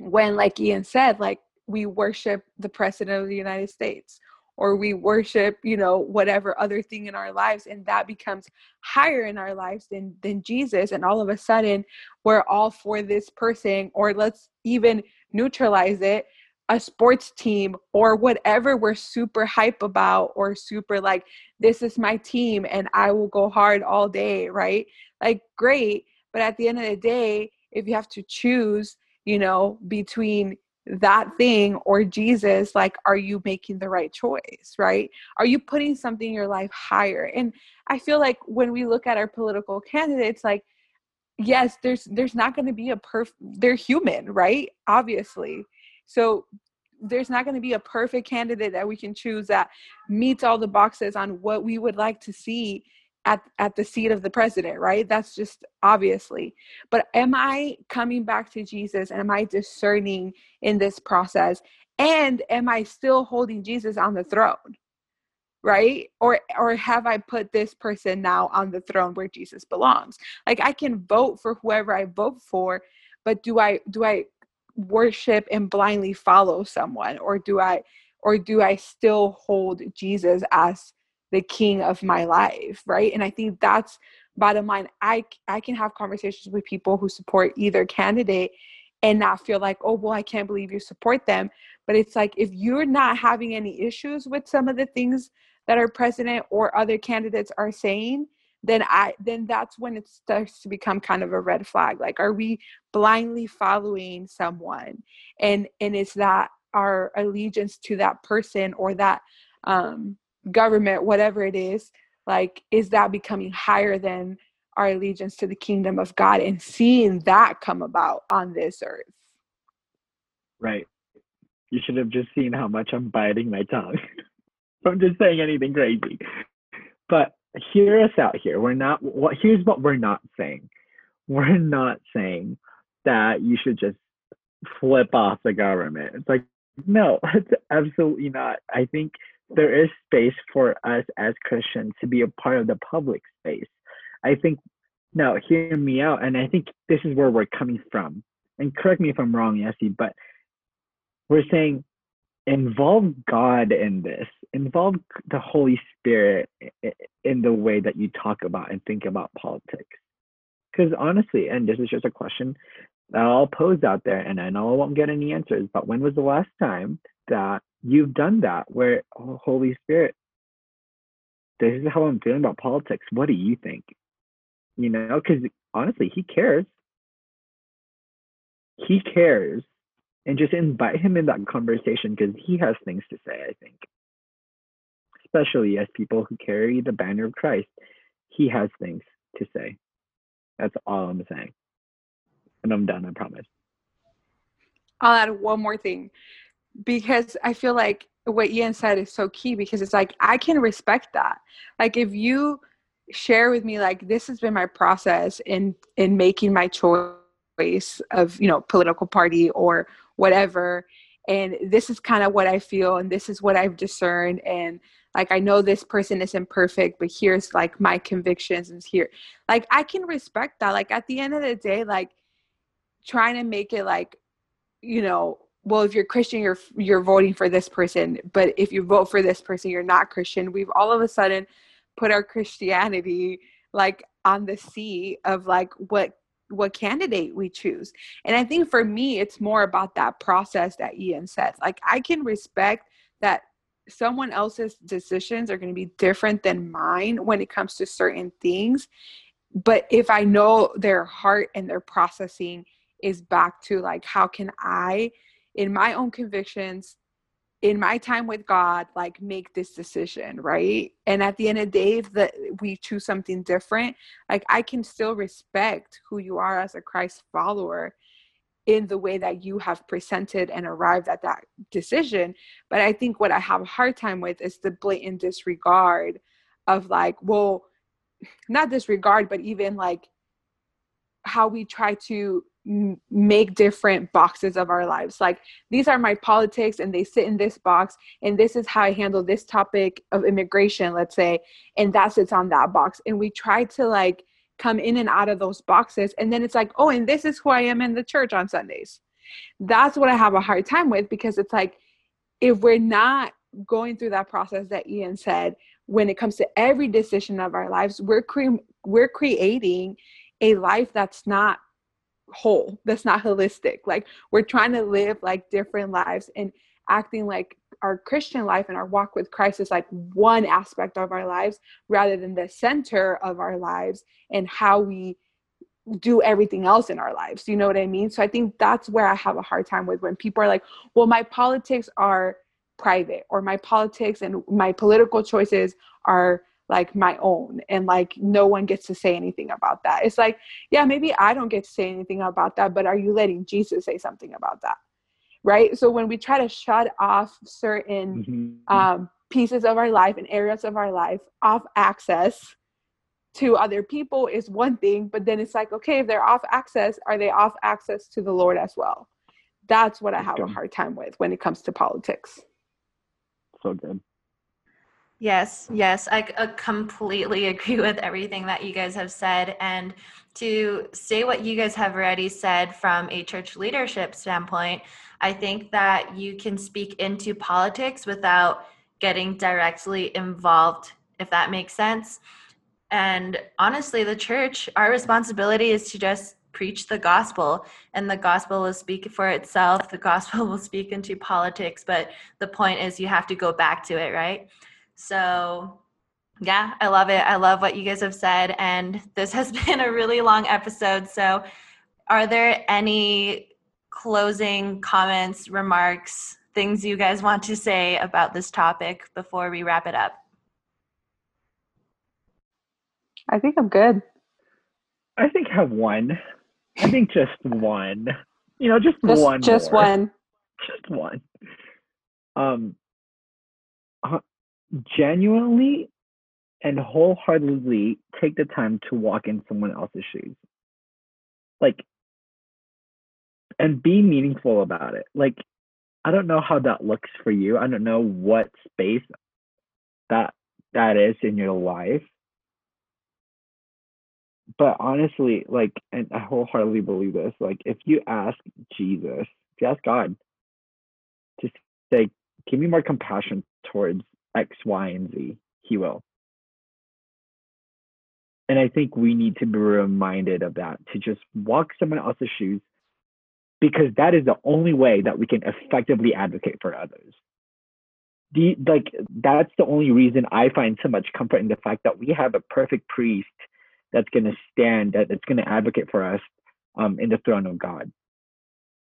when, like Ian said, like we worship the president of the United States or we worship you know whatever other thing in our lives and that becomes higher in our lives than than jesus and all of a sudden we're all for this person or let's even neutralize it a sports team or whatever we're super hype about or super like this is my team and i will go hard all day right like great but at the end of the day if you have to choose you know between that thing or Jesus, like, are you making the right choice, right? Are you putting something in your life higher? And I feel like when we look at our political candidates, like, yes, there's there's not going to be a perf they're human, right? Obviously. So there's not going to be a perfect candidate that we can choose that meets all the boxes on what we would like to see at at the seat of the president right? That's just obviously. But am i coming back to jesus? And am i discerning in this process? And am i still holding jesus on the throne right? Or or have i put this person now on the throne where jesus belongs? Like i can vote for whoever i vote for but do i do i worship and blindly follow someone or do i or do i still hold jesus as the king of my life right? And i think that's bottom line i i can have conversations with people who support either candidate and not feel like oh well i can't believe you support them. But it's like if you're not having any issues with some of the things that our president or other candidates are saying then i then that's when it starts to become kind of a red flag like are we blindly following someone and and is that our allegiance to that person or that um government, whatever it is, like, is that becoming higher than our allegiance to the kingdom of God and seeing that come about on this earth? Right. You should have just seen how much I'm biting my tongue from just saying anything crazy. But hear us out here. We're not what here's what we're not saying. We're not saying that you should just flip off the government. It's like no, it's absolutely not. I think there is space for us as Christians to be a part of the public space. I think, now hear me out, and I think this is where we're coming from. And correct me if I'm wrong, Yessie, but we're saying involve God in this, involve the Holy Spirit in the way that you talk about and think about politics. Because honestly, and this is just a question that I'll pose out there, and I know I won't get any answers, but when was the last time that you've done that where oh, holy spirit this is how i'm feeling about politics. What do you think? You know because honestly he cares. He cares and just invite him in that conversation because he has things to say i think. Especially as people who carry the banner of christ he has things to say. That's all i'm saying. And i'm done i promise. I'll add one more thing. Because I feel like what Ian said is so key because it's like I can respect that. Like if you share with me like this has been my process in in making my choice of, you know, political party or whatever. And this is kind of what I feel and this is what I've discerned. And like I know this person isn't perfect but here's like my convictions and here like I can respect that. Like at the end of the day like trying to make it like you know well if you're christian you're you're voting for this person. But if you vote for this person you're not christian. We've all of a sudden put our christianity like on the sea of like what what candidate we choose. And i think for me it's more about that process that ian says like i can respect that someone else's decisions are going to be different than mine when it comes to certain things but if i know their heart and their processing is back to like how can i in my own convictions in my time with God, like make this decision, right? And at the end of the day, if that we choose something different, like I can still respect who you are as a Christ follower in the way that you have presented and arrived at that decision. But I think what I have a hard time with is the blatant disregard of like, well, not disregard, but even like how we try to make different boxes of our lives. Like these are my politics and they sit in this box and this is how I handle this topic of immigration, let's say, and that sits on that box. And we try to like come in and out of those boxes and then it's like, "Oh, and this is who I am in the church on Sundays." That's what I have a hard time with because it's like if we're not going through that process that Ian said when it comes to every decision of our lives, we're cre- we're creating a life that's not whole that's not holistic like we're trying to live like different lives and acting like our christian life and our walk with christ is like one aspect of our lives rather than the center of our lives and how we do everything else in our lives. You know what I mean? So I think that's where I have a hard time with when people are like, well, my politics are private or my politics and my political choices are like my own and like no one gets to say anything about that. It's like, yeah, maybe I don't get to say anything about that, but are you letting Jesus say something about that? Right? So when we try to shut off certain mm-hmm. um, pieces of our life and areas of our life off access to other people is one thing, but then it's like, okay, if they're off access, are they off access to the Lord as well? That's what I have a hard time with when it comes to politics. So good. Yes, yes, I uh, completely agree with everything that you guys have said. And to say what you guys have already said from a church leadership standpoint, I think that you can speak into politics without getting directly involved, if that makes sense. And honestly, the church, our responsibility is to just preach the gospel, and the gospel will speak for itself. The gospel will speak into politics, but the point is you have to go back to it, right? So, yeah, I love it. I love what you guys have said. And this has been a really long episode. So, are there any closing comments, remarks, things you guys want to say about this topic before we wrap it up? I think I'm good. I think I have one. I think just one. You know, just, just one. Just more. one. Just one. Um, genuinely and wholeheartedly take the time to walk in someone else's shoes. Like, and be meaningful about it. Like, I don't know how that looks for you. I don't know what space that that is in your life. But honestly, like, and I wholeheartedly believe this, like, if you ask Jesus, if you ask God to say, give me more compassion towards X, Y, and Z. He will. And I think we need to be reminded of that to just walk someone else's shoes because that is the only way that we can effectively advocate for others. The, like that's the only reason I find so much comfort in the fact that we have a perfect priest that's going to stand that, that's going to advocate for us um, in the throne of God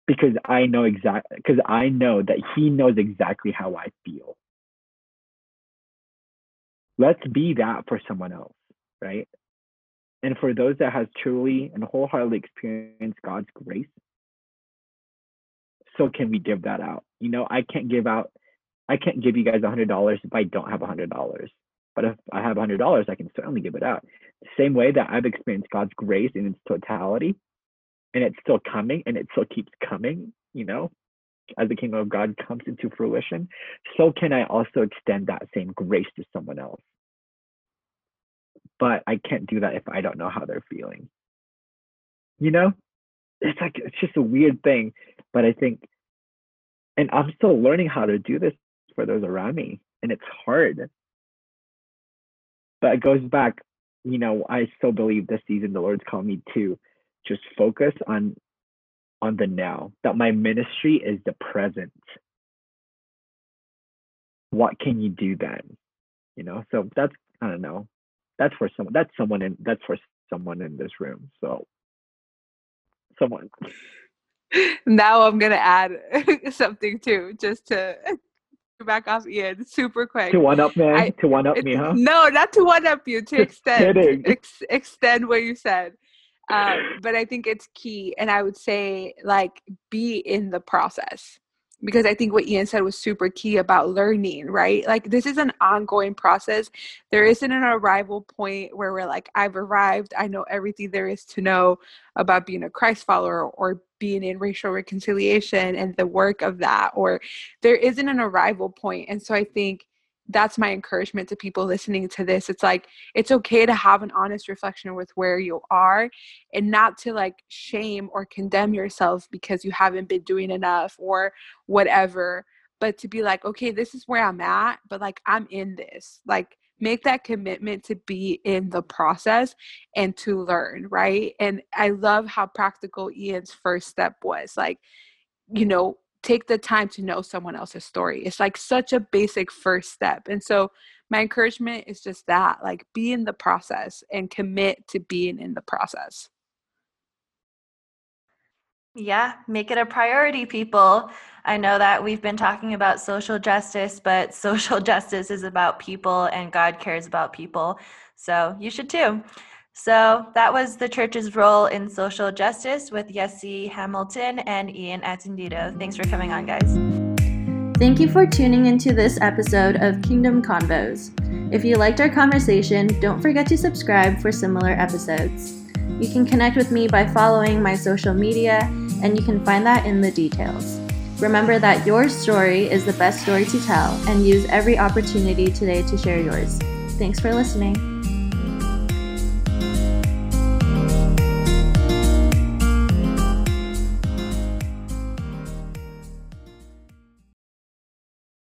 because I know exactly because I know that he knows exactly how I feel let's be that for someone else, right? And for those that has truly and wholeheartedly experienced God's grace, so can we give that out? You know, I can't give out, I can't give you guys a hundred dollars if I don't have a hundred dollars. But if I have a hundred dollars, I can certainly give it out. The same way that I've experienced God's grace in its totality, and it's still coming, and it still keeps coming. You know, as the kingdom of God comes into fruition, so can I also extend that same grace to someone else. But I can't do that if I don't know how they're feeling. You know? It's like it's just a weird thing. But I think and I'm still learning how to do this for those around me. And it's hard. But it goes back, you know, I still believe this season the Lord's called me to just focus on on the now, that my ministry is the present. What can you do then? You know, so that's I don't know. That's for someone that's someone in that's for someone in this room. So someone. Now I'm gonna add something too, just to back off Ian super quick. To one up me, I, to one up me, huh? No, not to one up you. To extend, ex- extend what you said um, but I think it's key. And I would say, like, be in the process because I think what Ian said was super key about learning, right? Like, this is an ongoing process. There isn't an arrival point where we're like, I've arrived, I know everything there is to know about being a Christ follower or being in racial reconciliation and the work of that, or there isn't an arrival point. And so I think that's my encouragement to people listening to this. It's like it's okay to have an honest reflection with where you are and not to like shame or condemn yourself because you haven't been doing enough or whatever but to be like okay this is where i'm at but like i'm in this. Like make that commitment to be in the process and to learn right? And i love how practical ian's first step was like you know take the time to know someone else's story. It's like such a basic first step. And so my encouragement is just that like be in the process and commit to being in the process. Yeah, make it a priority, people. I know that we've been talking about social justice, but social justice is about people and God cares about people. So you should too. So that was the church's role in social justice with Yessie Hamilton and Ian Attendido. Thanks for coming on, guys. Thank you for tuning into this episode of Kingdom Convos. If you liked our conversation, don't forget to subscribe for similar episodes. You can connect with me by following my social media, and you can find that in the details. Remember that your story is the best story to tell, and use every opportunity today to share yours. Thanks for listening.